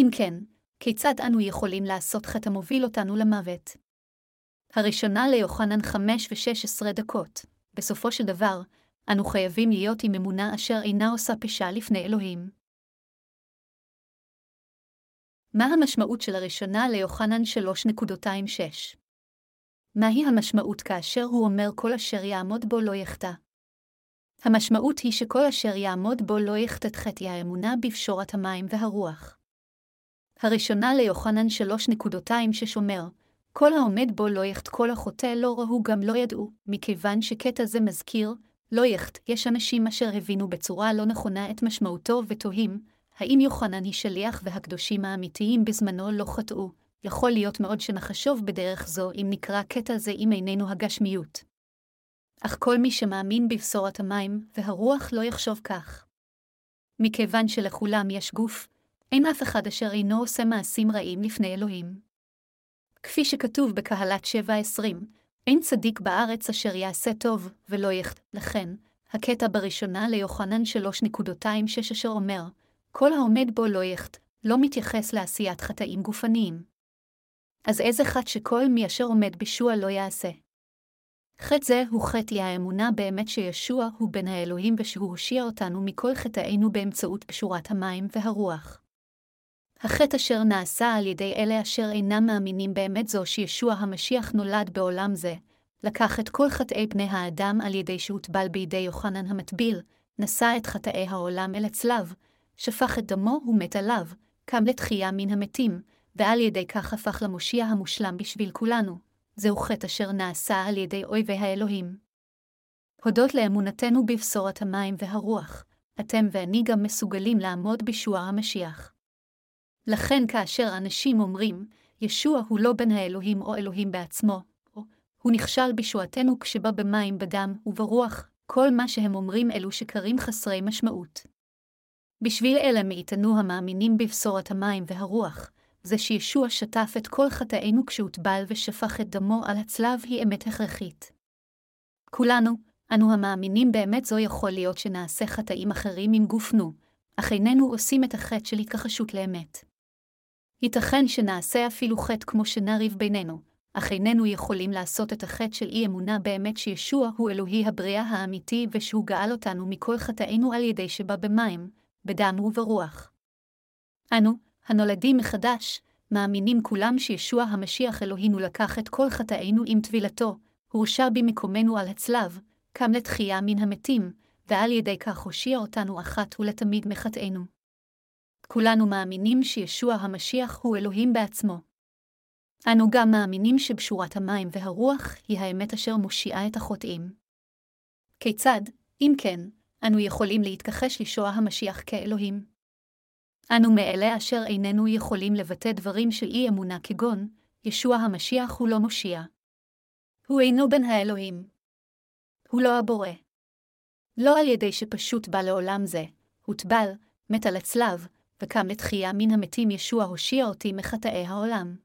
אם כן, כיצד אנו יכולים לעשות חטא המוביל אותנו למוות? הראשונה ליוחנן 5 ו-16 דקות. בסופו של דבר, אנו חייבים להיות עם אמונה אשר אינה עושה פשע לפני אלוהים. מה המשמעות של הראשונה ליוחנן 3.26? מהי המשמעות כאשר הוא אומר כל אשר יעמוד בו לא יחטא? המשמעות היא שכל אשר יעמוד בו לא יחטאת חטאי האמונה בפשורת המים והרוח. הראשונה ליוחנן 3.26 אומר, כל העומד בו לא יחט כל החוטא לא ראו גם לא ידעו, מכיוון שקטע זה מזכיר, לא יחט, יש אנשים אשר הבינו בצורה לא נכונה את משמעותו ותוהים, האם יוחנן היא שליח והקדושים האמיתיים בזמנו לא חטאו, יכול להיות מאוד שנחשוב בדרך זו אם נקרא קטע זה עם עינינו הגשמיות. אך כל מי שמאמין בבשורת המים והרוח לא יחשוב כך. מכיוון שלכולם יש גוף, אין אף אחד אשר אינו עושה מעשים רעים לפני אלוהים. כפי שכתוב בקהלת 7-20, אין צדיק בארץ אשר יעשה טוב, ולא יחט. לכן, הקטע בראשונה ליוחנן 3.26 אשר אומר, כל העומד בו לא יחט, לא מתייחס לעשיית חטאים גופניים. אז איזה חטא שכל מי אשר עומד בישוע לא יעשה? חטא זה הוא חטא היא האמונה באמת שישוע הוא בן האלוהים ושהוא הושיע אותנו מכל חטאינו באמצעות קשורת המים והרוח. החטא אשר נעשה על ידי אלה אשר אינם מאמינים באמת זו שישוע המשיח נולד בעולם זה, לקח את כל חטאי בני האדם על ידי שהוטבל בידי יוחנן המטביל, נשא את חטאי העולם אל הצלב, שפך את דמו ומת עליו, קם לתחייה מן המתים, ועל ידי כך הפך למושיע המושלם בשביל כולנו. זהו חטא אשר נעשה על ידי אויבי האלוהים. הודות לאמונתנו בבשורת המים והרוח, אתם ואני גם מסוגלים לעמוד בישוע המשיח. לכן כאשר אנשים אומרים, ישוע הוא לא בן האלוהים או אלוהים בעצמו, או הוא נכשל בישועתנו כשבא במים, בדם וברוח, כל מה שהם אומרים אלו שקרים חסרי משמעות. בשביל אלה מאיתנו המאמינים בבשורת המים והרוח, זה שישוע שטף את כל חטאינו כשהוטבל ושפך את דמו על הצלב היא אמת הכרחית. כולנו, אנו המאמינים באמת זו יכול להיות שנעשה חטאים אחרים עם גופנו, אך איננו עושים את החטא של התכחשות לאמת. ייתכן שנעשה אפילו חטא כמו שנריב בינינו, אך איננו יכולים לעשות את החטא של אי אמונה באמת שישוע הוא אלוהי הבריאה האמיתי ושהוא גאל אותנו מכל חטאינו על ידי שבא במים, בדם וברוח. אנו, הנולדים מחדש, מאמינים כולם שישוע המשיח אלוהינו לקח את כל חטאינו עם טבילתו, הורשע במקומנו על הצלב, קם לתחייה מן המתים, ועל ידי כך הושיע אותנו אחת ולתמיד מחטאינו. כולנו מאמינים שישוע המשיח הוא אלוהים בעצמו. אנו גם מאמינים שבשורת המים והרוח היא האמת אשר מושיעה את החוטאים. כיצד, אם כן, אנו יכולים להתכחש לישוע המשיח כאלוהים? אנו מאלה אשר איננו יכולים לבטא דברים של אי אמונה כגון, ישוע המשיח הוא לא מושיע. הוא אינו בן האלוהים. הוא לא הבורא. לא על ידי שפשוט בא לעולם זה, הוטבל, מת על הצלב, וקם לתחייה מן המתים ישוע הושיע אותי מחטאי העולם.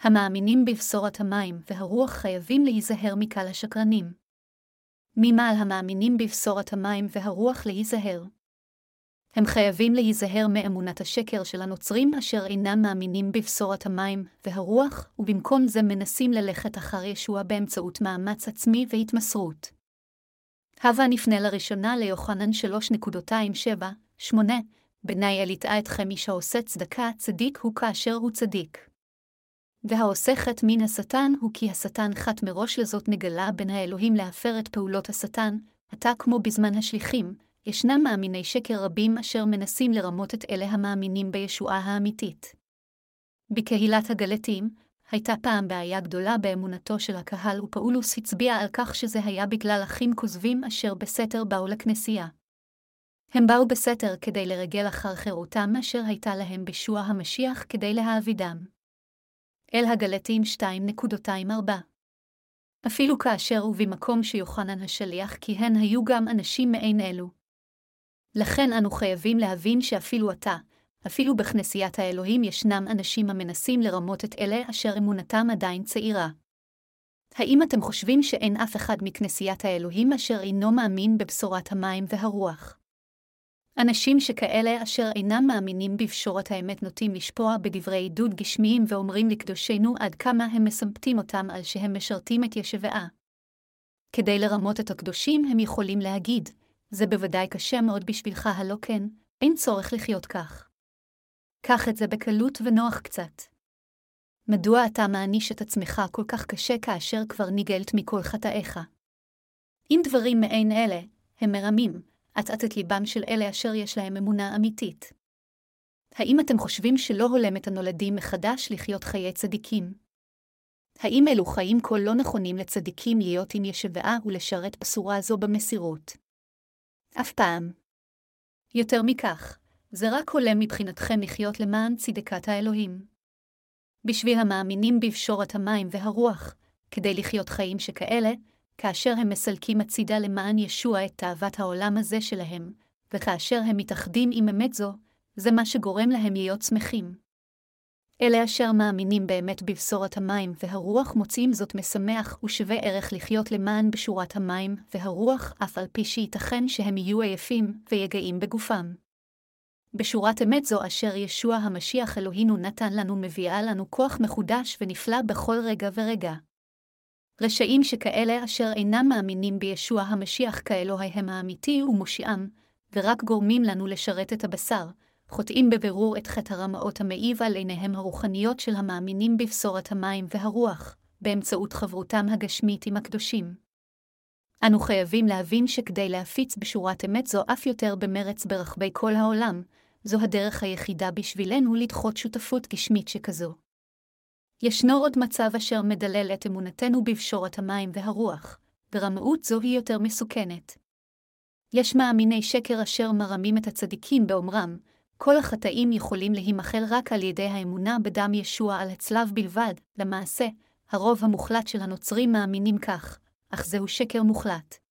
המאמינים בבשורת המים והרוח חייבים להיזהר מקל השקרנים. ממעל המאמינים בבשורת המים והרוח להיזהר. הם חייבים להיזהר מאמונת השקר של הנוצרים אשר אינם מאמינים בבשורת המים והרוח, ובמקום זה מנסים ללכת אחר ישוע באמצעות מאמץ עצמי והתמסרות. הווה נפנה לראשונה ליוחנן 3.27-8, בני אל יטעה אתכם איש העושה צדקה, צדיק הוא כאשר הוא צדיק. והעושה חטא מן השטן הוא כי השטן חט מראש לזאת נגלה בין האלוהים להפר את פעולות השטן, עתה כמו בזמן השליחים, ישנם מאמיני שקר רבים אשר מנסים לרמות את אלה המאמינים בישועה האמיתית. בקהילת הגלטים, הייתה פעם בעיה גדולה באמונתו של הקהל, ופאולוס הצביע על כך שזה היה בגלל אחים כוזבים אשר בסתר באו לכנסייה. הם באו בסתר כדי לרגל אחר חירותם אשר הייתה להם בישוע המשיח כדי להעבידם. אל הגלטים 2.24 אפילו כאשר ובמקום שיוחנן השליח כיהן היו גם אנשים מעין אלו. לכן אנו חייבים להבין שאפילו עתה, אפילו בכנסיית האלוהים ישנם אנשים המנסים לרמות את אלה אשר אמונתם עדיין צעירה. האם אתם חושבים שאין אף אחד מכנסיית האלוהים אשר אינו מאמין בבשורת המים והרוח? אנשים שכאלה אשר אינם מאמינים בפשורת האמת נוטים לשפוע בדברי עידוד גשמיים ואומרים לקדושינו עד כמה הם מסמפתים אותם על שהם משרתים את ישבעה. כדי לרמות את הקדושים הם יכולים להגיד, זה בוודאי קשה מאוד בשבילך, הלא כן, אין צורך לחיות כך. קח את זה בקלות ונוח קצת. מדוע אתה מעניש את עצמך כל כך קשה כאשר כבר ניגלת מכל חטאיך? אם דברים מעין אלה, הם מרמים, אט-אט את ליבם של אלה אשר יש להם אמונה אמיתית. האם אתם חושבים שלא הולם את הנולדים מחדש לחיות חיי צדיקים? האם אלו חיים כה לא נכונים לצדיקים להיות עם ישבעה ולשרת בשורה זו במסירות? אף פעם. יותר מכך, זה רק הולם מבחינתכם לחיות למען צדקת האלוהים. בשביל המאמינים בפשורת המים והרוח, כדי לחיות חיים שכאלה, כאשר הם מסלקים הצידה למען ישוע את תאוות העולם הזה שלהם, וכאשר הם מתאחדים עם אמת זו, זה מה שגורם להם להיות שמחים. אלה אשר מאמינים באמת בבשורת המים והרוח מוצאים זאת משמח ושווה ערך לחיות למען בשורת המים והרוח, אף על פי שייתכן שהם יהיו עייפים ויגעים בגופם. בשורת אמת זו אשר ישוע המשיח אלוהינו נתן לנו מביאה לנו כוח מחודש ונפלא בכל רגע ורגע. רשעים שכאלה אשר אינם מאמינים בישוע המשיח כאלוהיהם האמיתי ומושיעם, ורק גורמים לנו לשרת את הבשר, חוטאים בבירור את חטא הרמאות המעיב על עיניהם הרוחניות של המאמינים בבשורת המים והרוח, באמצעות חברותם הגשמית עם הקדושים. אנו חייבים להבין שכדי להפיץ בשורת אמת זו אף יותר במרץ ברחבי כל העולם, זו הדרך היחידה בשבילנו לדחות שותפות גשמית שכזו. ישנו עוד מצב אשר מדלל את אמונתנו בפשורת המים והרוח, ורמאות זו היא יותר מסוכנת. יש מאמיני שקר אשר מרמים את הצדיקים באומרם, כל החטאים יכולים להימחל רק על ידי האמונה בדם ישוע על הצלב בלבד, למעשה, הרוב המוחלט של הנוצרים מאמינים כך, אך זהו שקר מוחלט.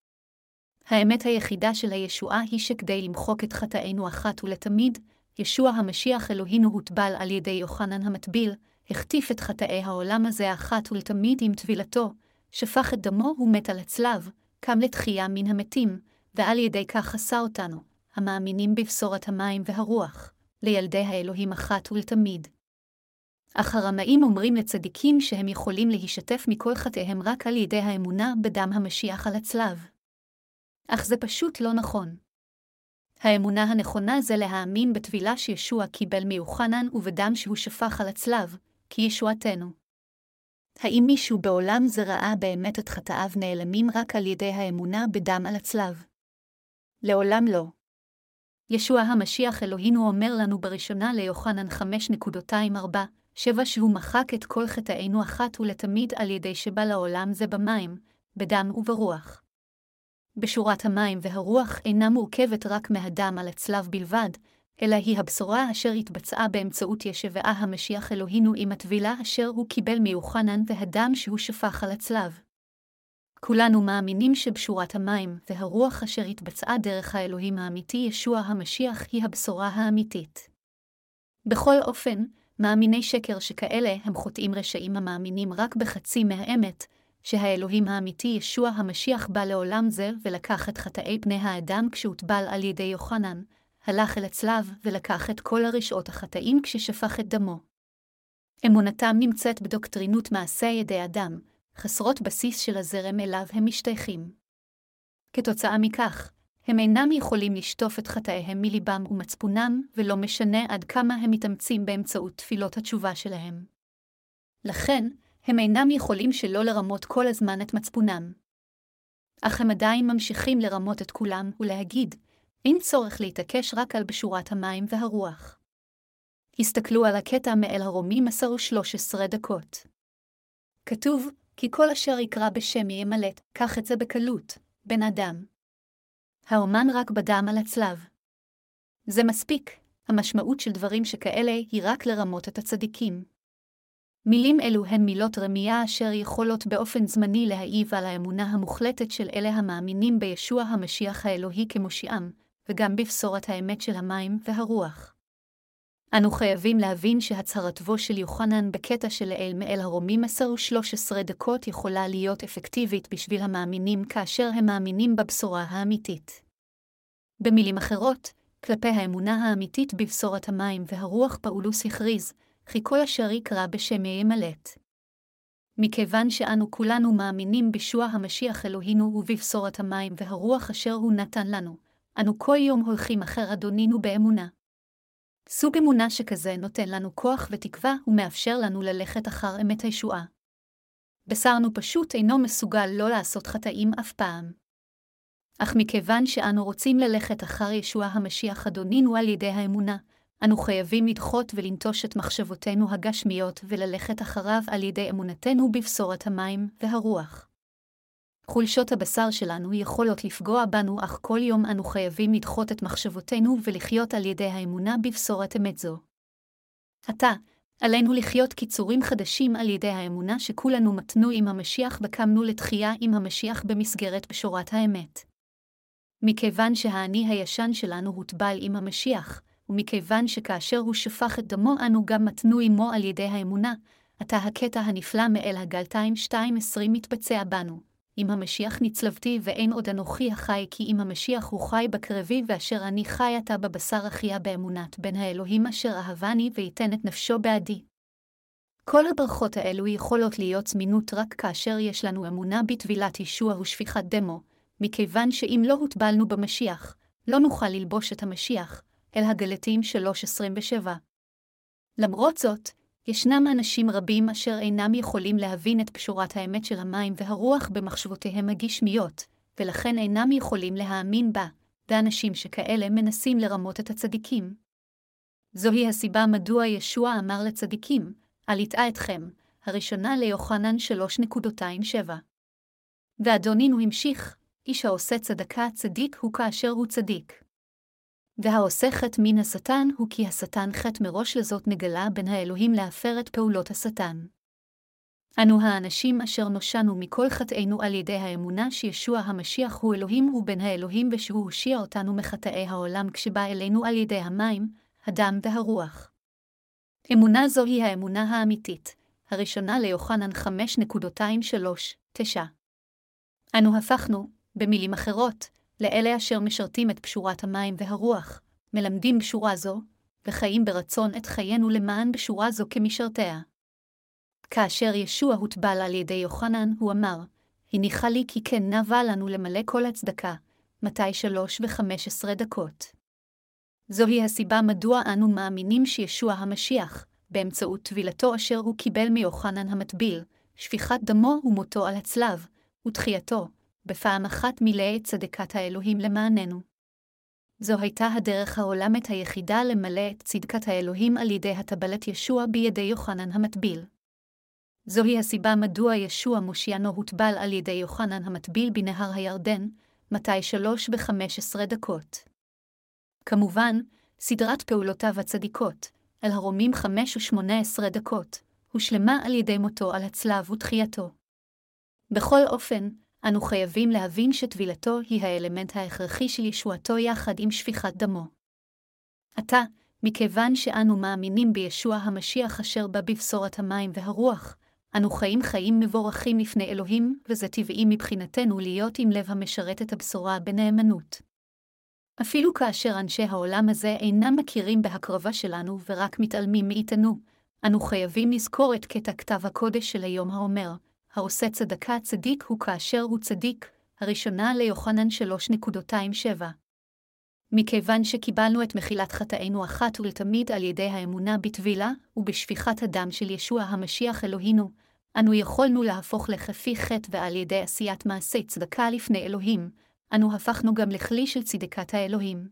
האמת היחידה של הישועה היא שכדי למחוק את חטאינו אחת ולתמיד, ישוע המשיח אלוהינו הוטבל על ידי יוחנן המטביל, החטיף את חטאי העולם הזה אחת ולתמיד עם טבילתו, שפך את דמו ומת על הצלב, קם לתחייה מן המתים, ועל ידי כך עשה אותנו, המאמינים בבשורת המים והרוח, לילדי האלוהים אחת ולתמיד. אך הרמאים אומרים לצדיקים שהם יכולים להישתף מכל חטאיהם רק על ידי האמונה בדם המשיח על הצלב. אך זה פשוט לא נכון. האמונה הנכונה זה להאמין בטבילה שישוע קיבל מיוחנן ובדם שהוא שפך על הצלב, כי ישועתנו. האם מישהו בעולם זה ראה באמת את חטאיו נעלמים רק על ידי האמונה בדם על הצלב? לעולם לא. ישוע המשיח אלוהינו אומר לנו בראשונה ליוחנן 5.24, שבע שהוא מחק את כל חטאינו אחת ולתמיד על ידי שבא לעולם זה במים, בדם וברוח. בשורת המים והרוח אינה מורכבת רק מהדם על הצלב בלבד, אלא היא הבשורה אשר התבצעה באמצעות ישבעה המשיח אלוהינו עם הטבילה אשר הוא קיבל מיוחנן והדם שהוא שפך על הצלב. כולנו מאמינים שבשורת המים והרוח אשר התבצעה דרך האלוהים האמיתי ישוע המשיח היא הבשורה האמיתית. בכל אופן, מאמיני שקר שכאלה הם חוטאים רשעים המאמינים רק בחצי מהאמת, שהאלוהים האמיתי ישוע המשיח בא לעולם זה ולקח את חטאי בני האדם כשהוטבל על ידי יוחנן, הלך אל הצלב ולקח את כל הרשעות החטאים כששפך את דמו. אמונתם נמצאת בדוקטרינות מעשה ידי אדם, חסרות בסיס של הזרם אליו הם משתייכים. כתוצאה מכך, הם אינם יכולים לשטוף את חטאיהם מליבם ומצפונם, ולא משנה עד כמה הם מתאמצים באמצעות תפילות התשובה שלהם. לכן, הם אינם יכולים שלא לרמות כל הזמן את מצפונם. אך הם עדיין ממשיכים לרמות את כולם ולהגיד, אין צורך להתעקש רק על בשורת המים והרוח. הסתכלו על הקטע מאל הרומים עשר ושלוש עשרה דקות. כתוב, כי כל אשר יקרא בשמי ימלט, קח את זה בקלות, בן אדם. האומן רק בדם על הצלב. זה מספיק, המשמעות של דברים שכאלה היא רק לרמות את הצדיקים. מילים אלו הן מילות רמייה אשר יכולות באופן זמני להעיב על האמונה המוחלטת של אלה המאמינים בישוע המשיח האלוהי כמושיעם, וגם בבשורת האמת של המים והרוח. אנו חייבים להבין שהצהרתו של יוחנן בקטע של אל מאל הרומים 10 ו-13 דקות יכולה להיות אפקטיבית בשביל המאמינים כאשר הם מאמינים בבשורה האמיתית. במילים אחרות, כלפי האמונה האמיתית בבשורת המים והרוח פאולוס הכריז, כי כל אשר יקרא בשם ימלט. מכיוון שאנו כולנו מאמינים בישוע המשיח אלוהינו ובבשורת המים והרוח אשר הוא נתן לנו, אנו כל יום הולכים אחר אדונינו באמונה. סוג אמונה שכזה נותן לנו כוח ותקווה ומאפשר לנו ללכת אחר אמת הישועה. בשרנו פשוט אינו מסוגל לא לעשות חטאים אף פעם. אך מכיוון שאנו רוצים ללכת אחר ישוע המשיח אדונינו על ידי האמונה, אנו חייבים לדחות ולנטוש את מחשבותינו הגשמיות וללכת אחריו על ידי אמונתנו בבשורת המים והרוח. חולשות הבשר שלנו יכולות לפגוע בנו, אך כל יום אנו חייבים לדחות את מחשבותינו ולחיות על ידי האמונה בבשורת אמת זו. עתה, עלינו לחיות קיצורים חדשים על ידי האמונה שכולנו מתנו עם המשיח וקמנו לתחייה עם המשיח במסגרת בשורת האמת. מכיוון שהאני הישן שלנו הוטבל עם המשיח, ומכיוון שכאשר הוא שפך את דמו אנו גם מתנו עמו על ידי האמונה, עתה הקטע הנפלא מאל הגלתיים 2.20 מתבצע בנו. אם המשיח נצלבתי ואין עוד אנוכי החי, כי אם המשיח הוא חי בקרבי, ואשר אני חי עתה בבשר אחיה באמונת בין האלוהים אשר אהבני וייתן את נפשו בעדי. כל הברכות האלו יכולות להיות זמינות רק כאשר יש לנו אמונה בטבילת ישוע ושפיכת דמו, מכיוון שאם לא הוטבלנו במשיח, לא נוכל ללבוש את המשיח, אל הגלתים 3.27. למרות זאת, ישנם אנשים רבים אשר אינם יכולים להבין את פשורת האמת של המים והרוח במחשבותיהם הגשמיות, ולכן אינם יכולים להאמין בה, ואנשים שכאלה מנסים לרמות את הצדיקים. זוהי הסיבה מדוע ישוע אמר לצדיקים, אל יטעה אתכם, הראשונה ליוחנן 3.27. ואדונינו המשיך, איש העושה צדקה צדיק הוא כאשר הוא צדיק. והעושה חטא מן השטן הוא כי השטן חטא מראש לזאת נגלה בין האלוהים להפר את פעולות השטן. אנו האנשים אשר נושענו מכל חטאינו על ידי האמונה שישוע המשיח הוא אלוהים בן האלוהים ושהוא הושיע אותנו מחטאי העולם כשבא אלינו על ידי המים, הדם והרוח. אמונה זו היא האמונה האמיתית, הראשונה ליוחנן 5.23-9. אנו הפכנו, במילים אחרות, לאלה אשר משרתים את פשורת המים והרוח, מלמדים בשורה זו, וחיים ברצון את חיינו למען בשורה זו כמשרתיה. כאשר ישוע הוטבל על ידי יוחנן, הוא אמר, הניחה לי כי כן נבע לנו למלא כל הצדקה, מתי שלוש וחמש עשרה דקות. זוהי הסיבה מדוע אנו מאמינים שישוע המשיח, באמצעות טבילתו אשר הוא קיבל מיוחנן המטביל, שפיכת דמו ומותו על הצלב, ותחייתו, בפעם אחת מילא את צדקת האלוהים למעננו. זו הייתה הדרך העולמת היחידה למלא את צדקת האלוהים על ידי הטבלת ישוע בידי יוחנן המטביל. זוהי הסיבה מדוע ישוע מושיענו הוטבל על ידי יוחנן המטביל בנהר הירדן, מתי שלוש וחמש עשרה דקות. כמובן, סדרת פעולותיו הצדיקות, על הרומים חמש ושמונה עשרה דקות, הושלמה על ידי מותו על הצלב ותחייתו. בכל אופן, אנו חייבים להבין שטבילתו היא האלמנט ההכרחי של ישועתו יחד עם שפיכת דמו. עתה, מכיוון שאנו מאמינים בישוע המשיח אשר בא בבשורת המים והרוח, אנו חיים חיים מבורכים לפני אלוהים, וזה טבעי מבחינתנו להיות עם לב המשרת את הבשורה בנאמנות. אפילו כאשר אנשי העולם הזה אינם מכירים בהקרבה שלנו ורק מתעלמים מאיתנו, אנו חייבים לזכור את קטע כתב הקודש של היום האומר, העושה צדקה צדיק הוא כאשר הוא צדיק, הראשונה ליוחנן 3.27. מכיוון שקיבלנו את מחילת חטאינו אחת ולתמיד על ידי האמונה בטבילה ובשפיכת הדם של ישוע המשיח אלוהינו, אנו יכולנו להפוך לכפי חטא ועל ידי עשיית מעשי צדקה לפני אלוהים, אנו הפכנו גם לכלי של צדקת האלוהים.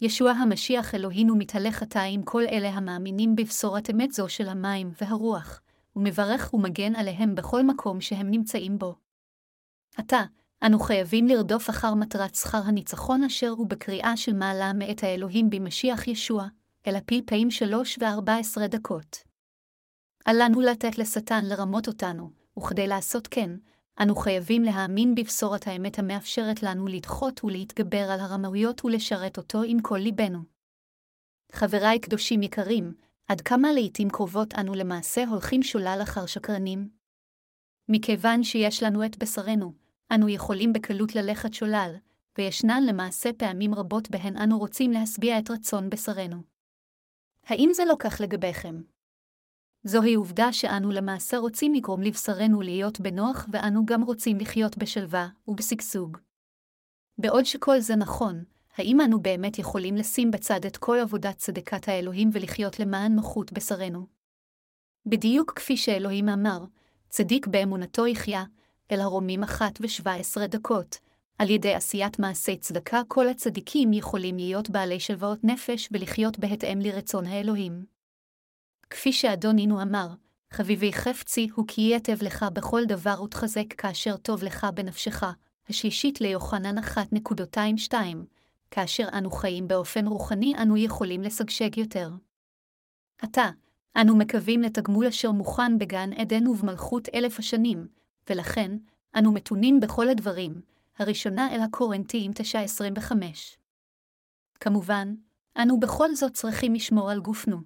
ישוע המשיח אלוהינו מתהלך עתה עם כל אלה המאמינים בבשורת אמת זו של המים והרוח, ומברך ומגן עליהם בכל מקום שהם נמצאים בו. עתה, אנו חייבים לרדוף אחר מטרת שכר הניצחון אשר הוא בקריאה של מעלה מאת האלוהים במשיח ישוע, אל הפלפאים שלוש וארבע עשרה דקות. אל לנו לתת לשטן לרמות אותנו, וכדי לעשות כן, אנו חייבים להאמין בבשורת האמת המאפשרת לנו לדחות ולהתגבר על הרמאויות ולשרת אותו עם כל ליבנו. חבריי קדושים יקרים, עד כמה לעתים קרובות אנו למעשה הולכים שולל אחר שקרנים? מכיוון שיש לנו את בשרנו, אנו יכולים בקלות ללכת שולל, וישנן למעשה פעמים רבות בהן אנו רוצים להשביע את רצון בשרנו. האם זה לא כך לגביכם? זוהי עובדה שאנו למעשה רוצים לגרום לבשרנו להיות בנוח ואנו גם רוצים לחיות בשלווה ובשגשוג. בעוד שכל זה נכון, האם אנו באמת יכולים לשים בצד את כל עבודת צדקת האלוהים ולחיות למען נוחות בשרנו? בדיוק כפי שאלוהים אמר, צדיק באמונתו יחיה, אל הרומים אחת ושבע עשרה דקות, על ידי עשיית מעשי צדקה כל הצדיקים יכולים להיות בעלי שלוואות נפש ולחיות בהתאם לרצון האלוהים. כפי שאדונינו אמר, חביבי חפצי הוא כי יתב לך בכל דבר ותחזק כאשר טוב לך בנפשך, השלישית ליוחנן 1.22, כאשר אנו חיים באופן רוחני אנו יכולים לשגשג יותר. עתה, אנו מקווים לתגמול אשר מוכן בגן עדן ובמלכות אלף השנים, ולכן, אנו מתונים בכל הדברים, הראשונה אל הקורנטיים 9.25. כמובן, אנו בכל זאת צריכים לשמור על גופנו.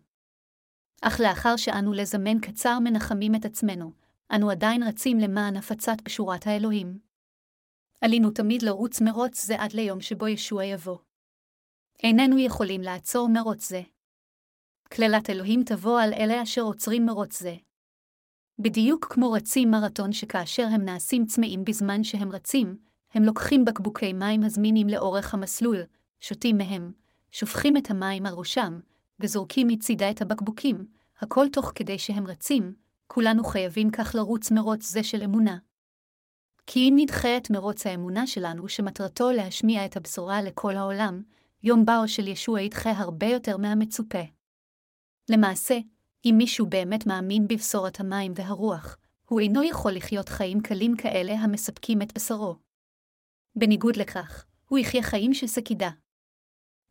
אך לאחר שאנו לזמן קצר מנחמים את עצמנו, אנו עדיין רצים למען הפצת בשורת האלוהים. עלינו תמיד לרוץ מרוץ זה עד ליום שבו ישוע יבוא. איננו יכולים לעצור מרוץ זה. קללת אלוהים תבוא על אלה אשר עוצרים מרוץ זה. בדיוק כמו רצים מרתון שכאשר הם נעשים צמאים בזמן שהם רצים, הם לוקחים בקבוקי מים הזמינים לאורך המסלול, שותים מהם, שופכים את המים על ראשם, וזורקים מצידה את הבקבוקים, הכל תוך כדי שהם רצים, כולנו חייבים כך לרוץ מרוץ זה של אמונה. כי אם נדחה את מרוץ האמונה שלנו, שמטרתו להשמיע את הבשורה לכל העולם, יום באו של ישוע ידחה הרבה יותר מהמצופה. למעשה, אם מישהו באמת מאמין בבשורת המים והרוח, הוא אינו יכול לחיות חיים קלים כאלה המספקים את בשרו. בניגוד לכך, הוא יחיה חיים של סקידה.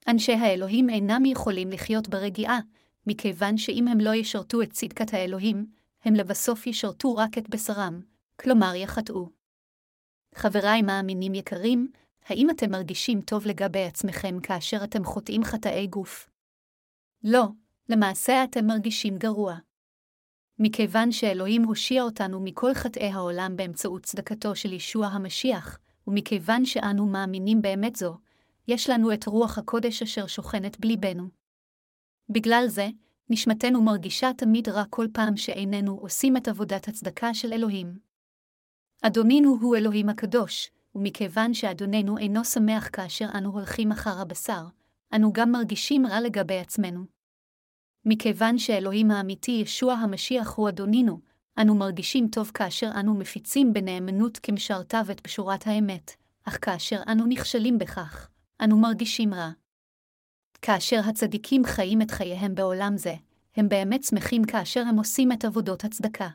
אנשי האלוהים אינם יכולים לחיות ברגיעה, מכיוון שאם הם לא ישרתו את צדקת האלוהים, הם לבסוף ישרתו רק את בשרם, כלומר יחטאו. חבריי מאמינים יקרים, האם אתם מרגישים טוב לגבי עצמכם כאשר אתם חוטאים חטאי גוף? לא, למעשה אתם מרגישים גרוע. מכיוון שאלוהים הושיע אותנו מכל חטאי העולם באמצעות צדקתו של ישוע המשיח, ומכיוון שאנו מאמינים באמת זו, יש לנו את רוח הקודש אשר שוכנת בליבנו. בגלל זה, נשמתנו מרגישה תמיד רע כל פעם שאיננו עושים את עבודת הצדקה של אלוהים. אדונינו הוא אלוהים הקדוש, ומכיוון שאדוננו אינו שמח כאשר אנו הולכים אחר הבשר, אנו גם מרגישים רע לגבי עצמנו. מכיוון שאלוהים האמיתי ישוע המשיח הוא אדונינו, אנו מרגישים טוב כאשר אנו מפיצים בנאמנות כמשרתיו את בשורת האמת, אך כאשר אנו נכשלים בכך, אנו מרגישים רע. כאשר הצדיקים חיים את חייהם בעולם זה, הם באמת שמחים כאשר הם עושים את עבודות הצדקה.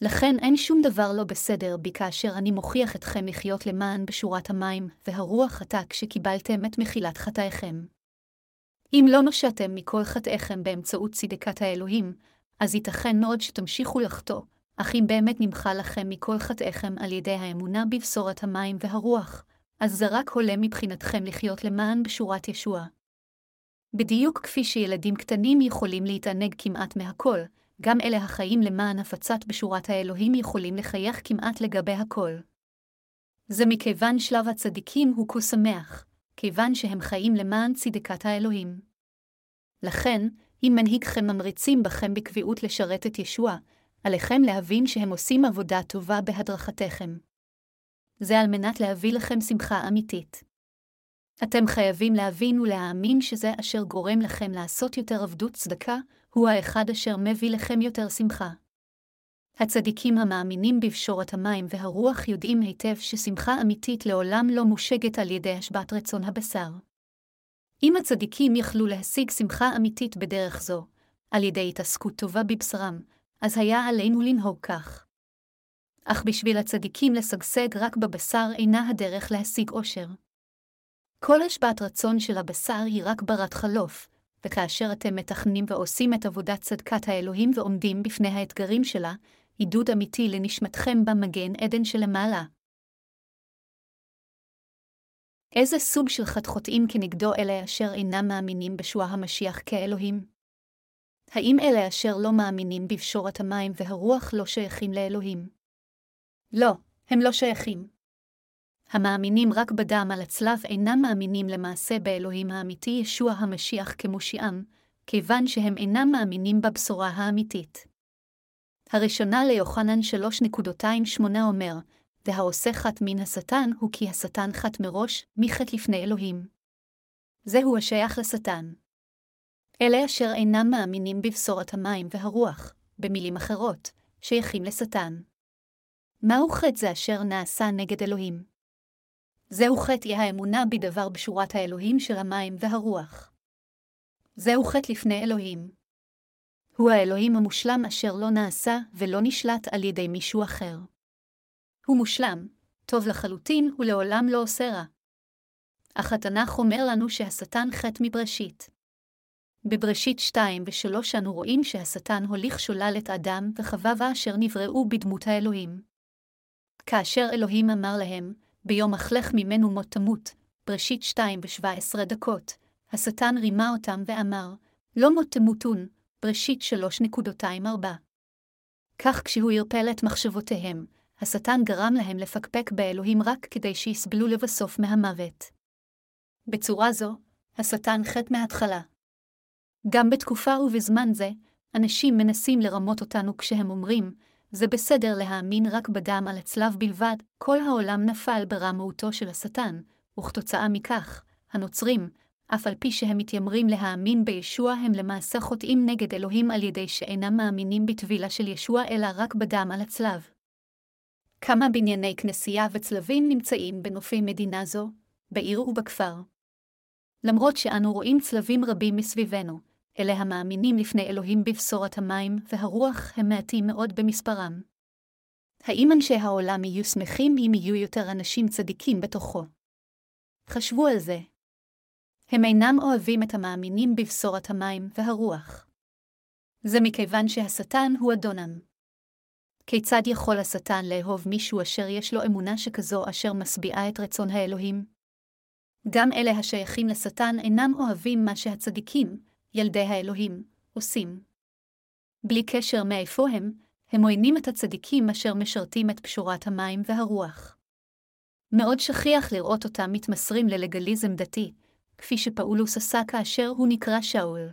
לכן אין שום דבר לא בסדר בי כאשר אני מוכיח אתכם לחיות למען בשורת המים והרוח עתה כשקיבלתם את מחילת חטאיכם. אם לא נושעתם מכל חטאיכם באמצעות צדקת האלוהים, אז ייתכן מאוד שתמשיכו לחטוא, אך אם באמת נמחה לכם מכל חטאיכם על ידי האמונה בבשורת המים והרוח, אז זה רק הולם מבחינתכם לחיות למען בשורת ישוע. בדיוק כפי שילדים קטנים יכולים להתענג כמעט מהכל, גם אלה החיים למען הפצת בשורת האלוהים יכולים לחייך כמעט לגבי הכל. זה מכיוון שלב הצדיקים הוא כה שמח, כיוון שהם חיים למען צדקת האלוהים. לכן, אם מנהיגכם ממריצים בכם בקביעות לשרת את ישוע, עליכם להבין שהם עושים עבודה טובה בהדרכתכם. זה על מנת להביא לכם שמחה אמיתית. אתם חייבים להבין ולהאמין שזה אשר גורם לכם לעשות יותר עבדות צדקה, הוא האחד אשר מביא לכם יותר שמחה. הצדיקים המאמינים בפשורת המים והרוח יודעים היטב ששמחה אמיתית לעולם לא מושגת על ידי השבעת רצון הבשר. אם הצדיקים יכלו להשיג שמחה אמיתית בדרך זו, על ידי התעסקות טובה בבשרם, אז היה עלינו לנהוג כך. אך בשביל הצדיקים לשגשג רק בבשר אינה הדרך להשיג אושר. כל השפעת רצון של הבשר היא רק ברת חלוף, וכאשר אתם מתכננים ועושים את עבודת צדקת האלוהים ועומדים בפני האתגרים שלה, עידוד אמיתי לנשמתכם במגן עדן שלמעלה. איזה סוג של חטחוטאים כנגדו אלה אשר אינם מאמינים בשוע המשיח כאלוהים? האם אלה אשר לא מאמינים בפשורת המים והרוח לא שייכים לאלוהים? לא, הם לא שייכים. המאמינים רק בדם על הצלב אינם מאמינים למעשה באלוהים האמיתי ישוע המשיח כמושיעם, כיוון שהם אינם מאמינים בבשורה האמיתית. הראשונה ליוחנן 3.28 אומר, והעושה חת מן השטן הוא כי השטן חת מראש, מחט לפני אלוהים. זהו השייך לשטן. אלה אשר אינם מאמינים בבשורת המים והרוח, במילים אחרות, שייכים לשטן. מהו חטא זה אשר נעשה נגד אלוהים? זהו חטא האמונה בדבר בשורת האלוהים של המים והרוח. זהו חטא לפני אלוהים. הוא האלוהים המושלם אשר לא נעשה ולא נשלט על ידי מישהו אחר. הוא מושלם, טוב לחלוטין ולעולם לא עושה רע. אך התנ"ך אומר לנו שהשטן חטא מבראשית. בבראשית 2 ו-3 אנו רואים שהשטן הוליך שולל את אדם וחווה אשר נבראו בדמות האלוהים. כאשר אלוהים אמר להם, ביום אכלך ממנו מות תמות, בראשית 2 ו-17 דקות, השטן רימה אותם ואמר, לא מות תמותון, בראשית 3.24. כך כשהוא ערפל את מחשבותיהם, השטן גרם להם לפקפק באלוהים רק כדי שיסבלו לבסוף מהמוות. בצורה זו, השטן חטא מההתחלה. גם בתקופה ובזמן זה, אנשים מנסים לרמות אותנו כשהם אומרים, זה בסדר להאמין רק בדם על הצלב בלבד, כל העולם נפל ברמאותו של השטן, וכתוצאה מכך, הנוצרים, אף על פי שהם מתיימרים להאמין בישוע, הם למעשה חוטאים נגד אלוהים על ידי שאינם מאמינים בטבילה של ישוע, אלא רק בדם על הצלב. כמה בנייני כנסייה וצלבים נמצאים בנופי מדינה זו, בעיר ובכפר. למרות שאנו רואים צלבים רבים מסביבנו, אלה המאמינים לפני אלוהים בבשורת המים והרוח הם מעטים מאוד במספרם. האם אנשי העולם יהיו שמחים אם יהיו יותר אנשים צדיקים בתוכו? חשבו על זה. הם אינם אוהבים את המאמינים בבשורת המים והרוח. זה מכיוון שהשטן הוא אדונם. כיצד יכול השטן לאהוב מישהו אשר יש לו אמונה שכזו אשר משביעה את רצון האלוהים? גם אלה השייכים לשטן אינם אוהבים מה שהצדיקים, ילדי האלוהים, עושים. בלי קשר מאיפה הם, הם עוינים את הצדיקים אשר משרתים את פשורת המים והרוח. מאוד שכיח לראות אותם מתמסרים ללגליזם דתי, כפי שפאולוס עשה כאשר הוא נקרא שאול.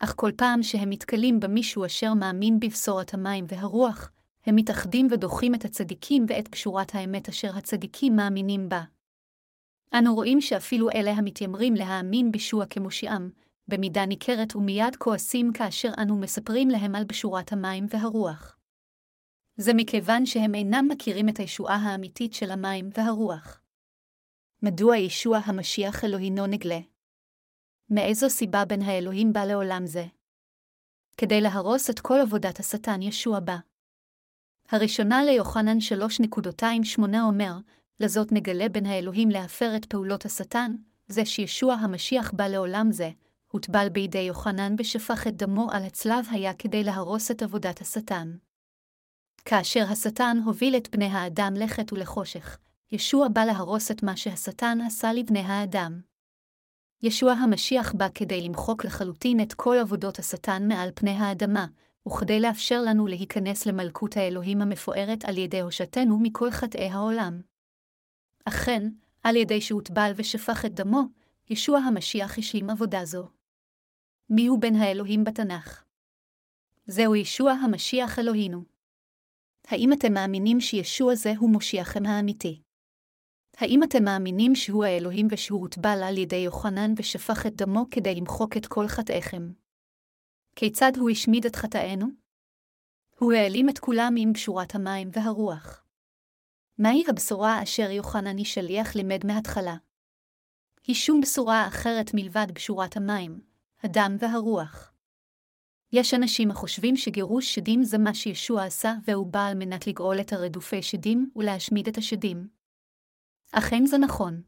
אך כל פעם שהם מתקלים במישהו אשר מאמין בבשורת המים והרוח, הם מתאחדים ודוחים את הצדיקים ואת פשורת האמת אשר הצדיקים מאמינים בה. אנו רואים שאפילו אלה המתיימרים להאמין בישוע כמושיעם, במידה ניכרת ומיד כועסים כאשר אנו מספרים להם על בשורת המים והרוח. זה מכיוון שהם אינם מכירים את הישועה האמיתית של המים והרוח. מדוע ישוע המשיח אלוהינו נגלה? מאיזו סיבה בין האלוהים בא לעולם זה? כדי להרוס את כל עבודת השטן ישוע בא. הראשונה ליוחנן 3.28 אומר, לזאת נגלה בין האלוהים להפר את פעולות השטן, זה שישוע המשיח בא לעולם זה, הוטבל בידי יוחנן בשפך את דמו על הצלב היה כדי להרוס את עבודת השטן. כאשר השטן הוביל את בני האדם לחטא ולחושך, ישוע בא להרוס את מה שהשטן עשה לבני האדם. ישוע המשיח בא כדי למחוק לחלוטין את כל עבודות השטן מעל פני האדמה, וכדי לאפשר לנו להיכנס למלכות האלוהים המפוארת על ידי הושעתנו מכל חטאי העולם. אכן, על ידי שהוטבל ושפך את דמו, ישוע המשיח השלים עבודה זו. מיהו בן האלוהים בתנ"ך? זהו ישוע המשיח אלוהינו. האם אתם מאמינים שישוע זה הוא מושיעכם האמיתי? האם אתם מאמינים שהוא האלוהים ושהוא הוטבל על ידי יוחנן ושפך את דמו כדי למחוק את כל חטאיכם? כיצד הוא השמיד את חטאינו? הוא העלים את כולם עם שורת המים והרוח. מהי הבשורה אשר יוחנני שליח לימד מההתחלה? היא שום בשורה אחרת מלבד בשורת המים, הדם והרוח. יש אנשים החושבים שגירוש שדים זה מה שישוע עשה, והוא בא על מנת לגאול את הרדופי שדים ולהשמיד את השדים. אכן זה נכון.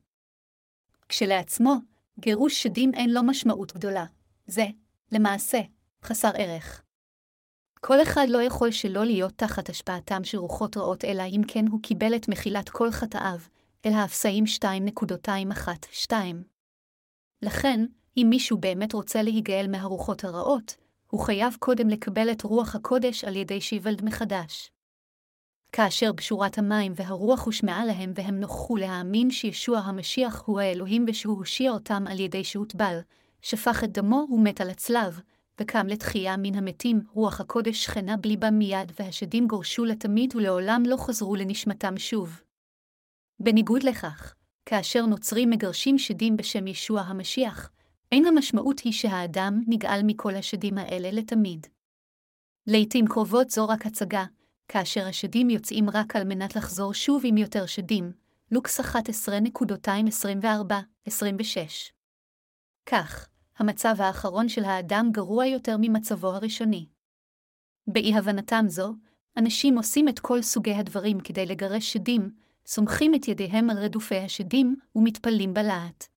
כשלעצמו, גירוש שדים אין לו משמעות גדולה. זה, למעשה, חסר ערך. כל אחד לא יכול שלא להיות תחת השפעתם של רוחות רעות, אלא אם כן הוא קיבל את מחילת כל חטאיו, אל האפסאים 2.212. לכן, אם מישהו באמת רוצה להיגאל מהרוחות הרעות, הוא חייב קודם לקבל את רוח הקודש על ידי שיוולד מחדש. כאשר בשורת המים והרוח הושמעה להם והם נוכחו להאמין שישוע המשיח הוא האלוהים ושהוא הושיע אותם על ידי שהוטבל, שפך את דמו ומת על הצלב, וקם לתחייה מן המתים, רוח הקודש שכנה בליבם מיד, והשדים גורשו לתמיד ולעולם לא חזרו לנשמתם שוב. בניגוד לכך, כאשר נוצרים מגרשים שדים בשם ישוע המשיח, אין המשמעות היא שהאדם נגאל מכל השדים האלה לתמיד. לעתים קרובות זו רק הצגה, כאשר השדים יוצאים רק על מנת לחזור שוב עם יותר שדים, לוקס 11.224-26. כך, המצב האחרון של האדם גרוע יותר ממצבו הראשוני. באי-הבנתם זו, אנשים עושים את כל סוגי הדברים כדי לגרש שדים, סומכים את ידיהם על רדופי השדים ומתפללים בלהט.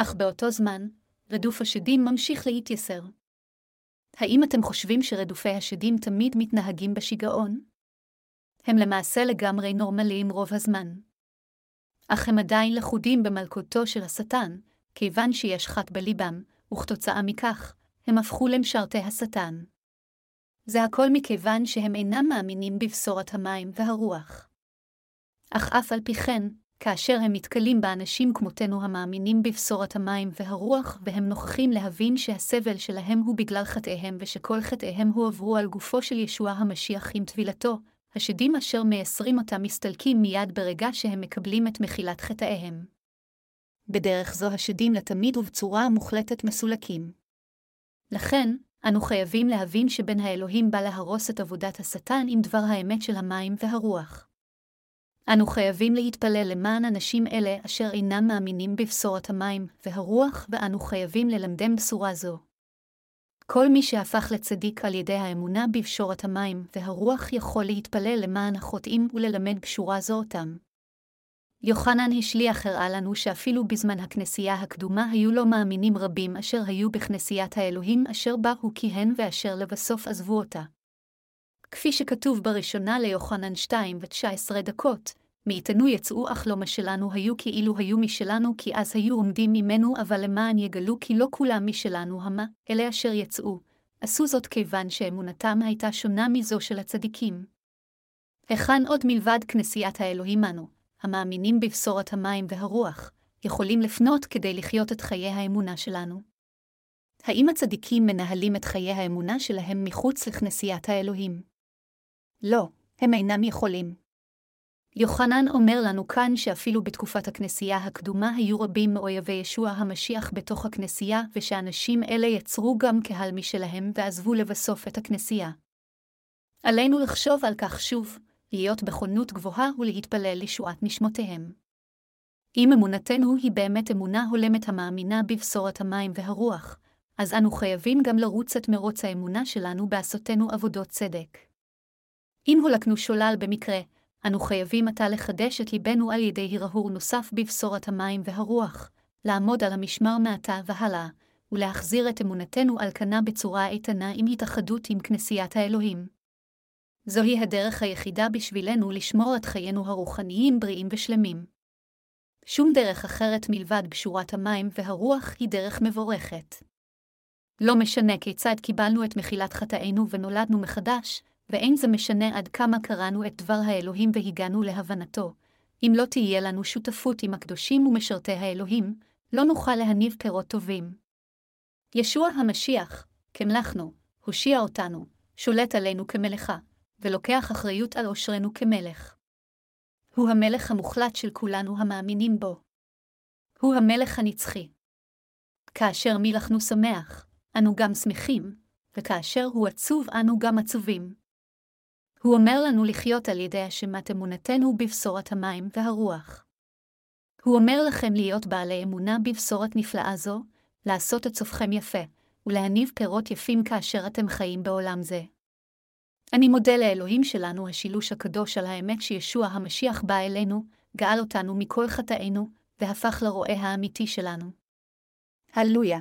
אך באותו זמן, רדוף השדים ממשיך להתייסר. האם אתם חושבים שרדופי השדים תמיד מתנהגים בשיגעון? הם למעשה לגמרי נורמליים רוב הזמן. אך הם עדיין לכודים במלכותו של השטן, כיוון שיש חת בליבם, וכתוצאה מכך, הם הפכו למשרתי השטן. זה הכל מכיוון שהם אינם מאמינים בבשורת המים והרוח. אך אף על פי כן, כאשר הם מתקלים באנשים כמותנו המאמינים בבשורת המים והרוח, והם נוכחים להבין שהסבל שלהם הוא בגלל חטאיהם ושכל חטאיהם הועברו על גופו של ישוע המשיח עם טבילתו, השדים אשר מייסרים אותם מסתלקים מיד ברגע שהם מקבלים את מחילת חטאיהם. בדרך זו השדים לתמיד ובצורה מוחלטת מסולקים. לכן, אנו חייבים להבין שבן האלוהים בא להרוס את עבודת השטן עם דבר האמת של המים והרוח. אנו חייבים להתפלל למען אנשים אלה אשר אינם מאמינים בבשורת המים והרוח, ואנו חייבים ללמדם בשורה זו. כל מי שהפך לצדיק על ידי האמונה בבשורת המים והרוח יכול להתפלל למען החוטאים וללמד בשורה זו אותם. יוחנן השליח הראה לנו שאפילו בזמן הכנסייה הקדומה היו לו מאמינים רבים אשר היו בכנסיית האלוהים אשר בה הוא כיהן ואשר לבסוף עזבו אותה. כפי שכתוב בראשונה ליוחנן 2 ו-19 דקות, מאיתנו יצאו אך לא משלנו היו כאילו היו משלנו כי אז היו עומדים ממנו אבל למען יגלו כי לא כולם משלנו המה, אלה אשר יצאו, עשו זאת כיוון שאמונתם הייתה שונה מזו של הצדיקים. היכן עוד מלבד כנסיית האלוהים אנו, המאמינים בבשורת המים והרוח, יכולים לפנות כדי לחיות את חיי האמונה שלנו? האם הצדיקים מנהלים את חיי האמונה שלהם מחוץ לכנסיית האלוהים? לא, הם אינם יכולים. יוחנן אומר לנו כאן שאפילו בתקופת הכנסייה הקדומה היו רבים מאויבי ישוע המשיח בתוך הכנסייה, ושאנשים אלה יצרו גם קהל משלהם ועזבו לבסוף את הכנסייה. עלינו לחשוב על כך שוב, להיות בכונות גבוהה ולהתפלל לישועת נשמותיהם. אם אמונתנו היא באמת אמונה הולמת המאמינה בבשורת המים והרוח, אז אנו חייבים גם לרוץ את מרוץ האמונה שלנו בעשותנו עבודות צדק. אם הולקנו שולל במקרה, אנו חייבים עתה לחדש את ליבנו על ידי הרהור נוסף בבשורת המים והרוח, לעמוד על המשמר מעתה והלאה, ולהחזיר את אמונתנו על כנה בצורה איתנה עם התאחדות עם כנסיית האלוהים. זוהי הדרך היחידה בשבילנו לשמור את חיינו הרוחניים בריאים ושלמים. שום דרך אחרת מלבד בשורת המים והרוח היא דרך מבורכת. לא משנה כיצד קיבלנו את מחילת חטאינו ונולדנו מחדש, ואין זה משנה עד כמה קראנו את דבר האלוהים והגענו להבנתו. אם לא תהיה לנו שותפות עם הקדושים ומשרתי האלוהים, לא נוכל להניב פירות טובים. ישוע המשיח, כמלכנו, הושיע אותנו, שולט עלינו כמלאכה, ולוקח אחריות על עושרנו כמלך. הוא המלך המוחלט של כולנו המאמינים בו. הוא המלך הנצחי. כאשר מלכנו שמח, אנו גם שמחים, וכאשר הוא עצוב אנו גם עצובים. הוא אומר לנו לחיות על ידי אשמת אמונתנו בבשורת המים והרוח. הוא אומר לכם להיות בעלי אמונה בבשורת נפלאה זו, לעשות את סופכם יפה, ולהניב פירות יפים כאשר אתם חיים בעולם זה. אני מודה לאלוהים שלנו השילוש הקדוש על האמת שישוע המשיח בא אלינו, גאל אותנו מכל חטאינו, והפך לרועה האמיתי שלנו. הללויה.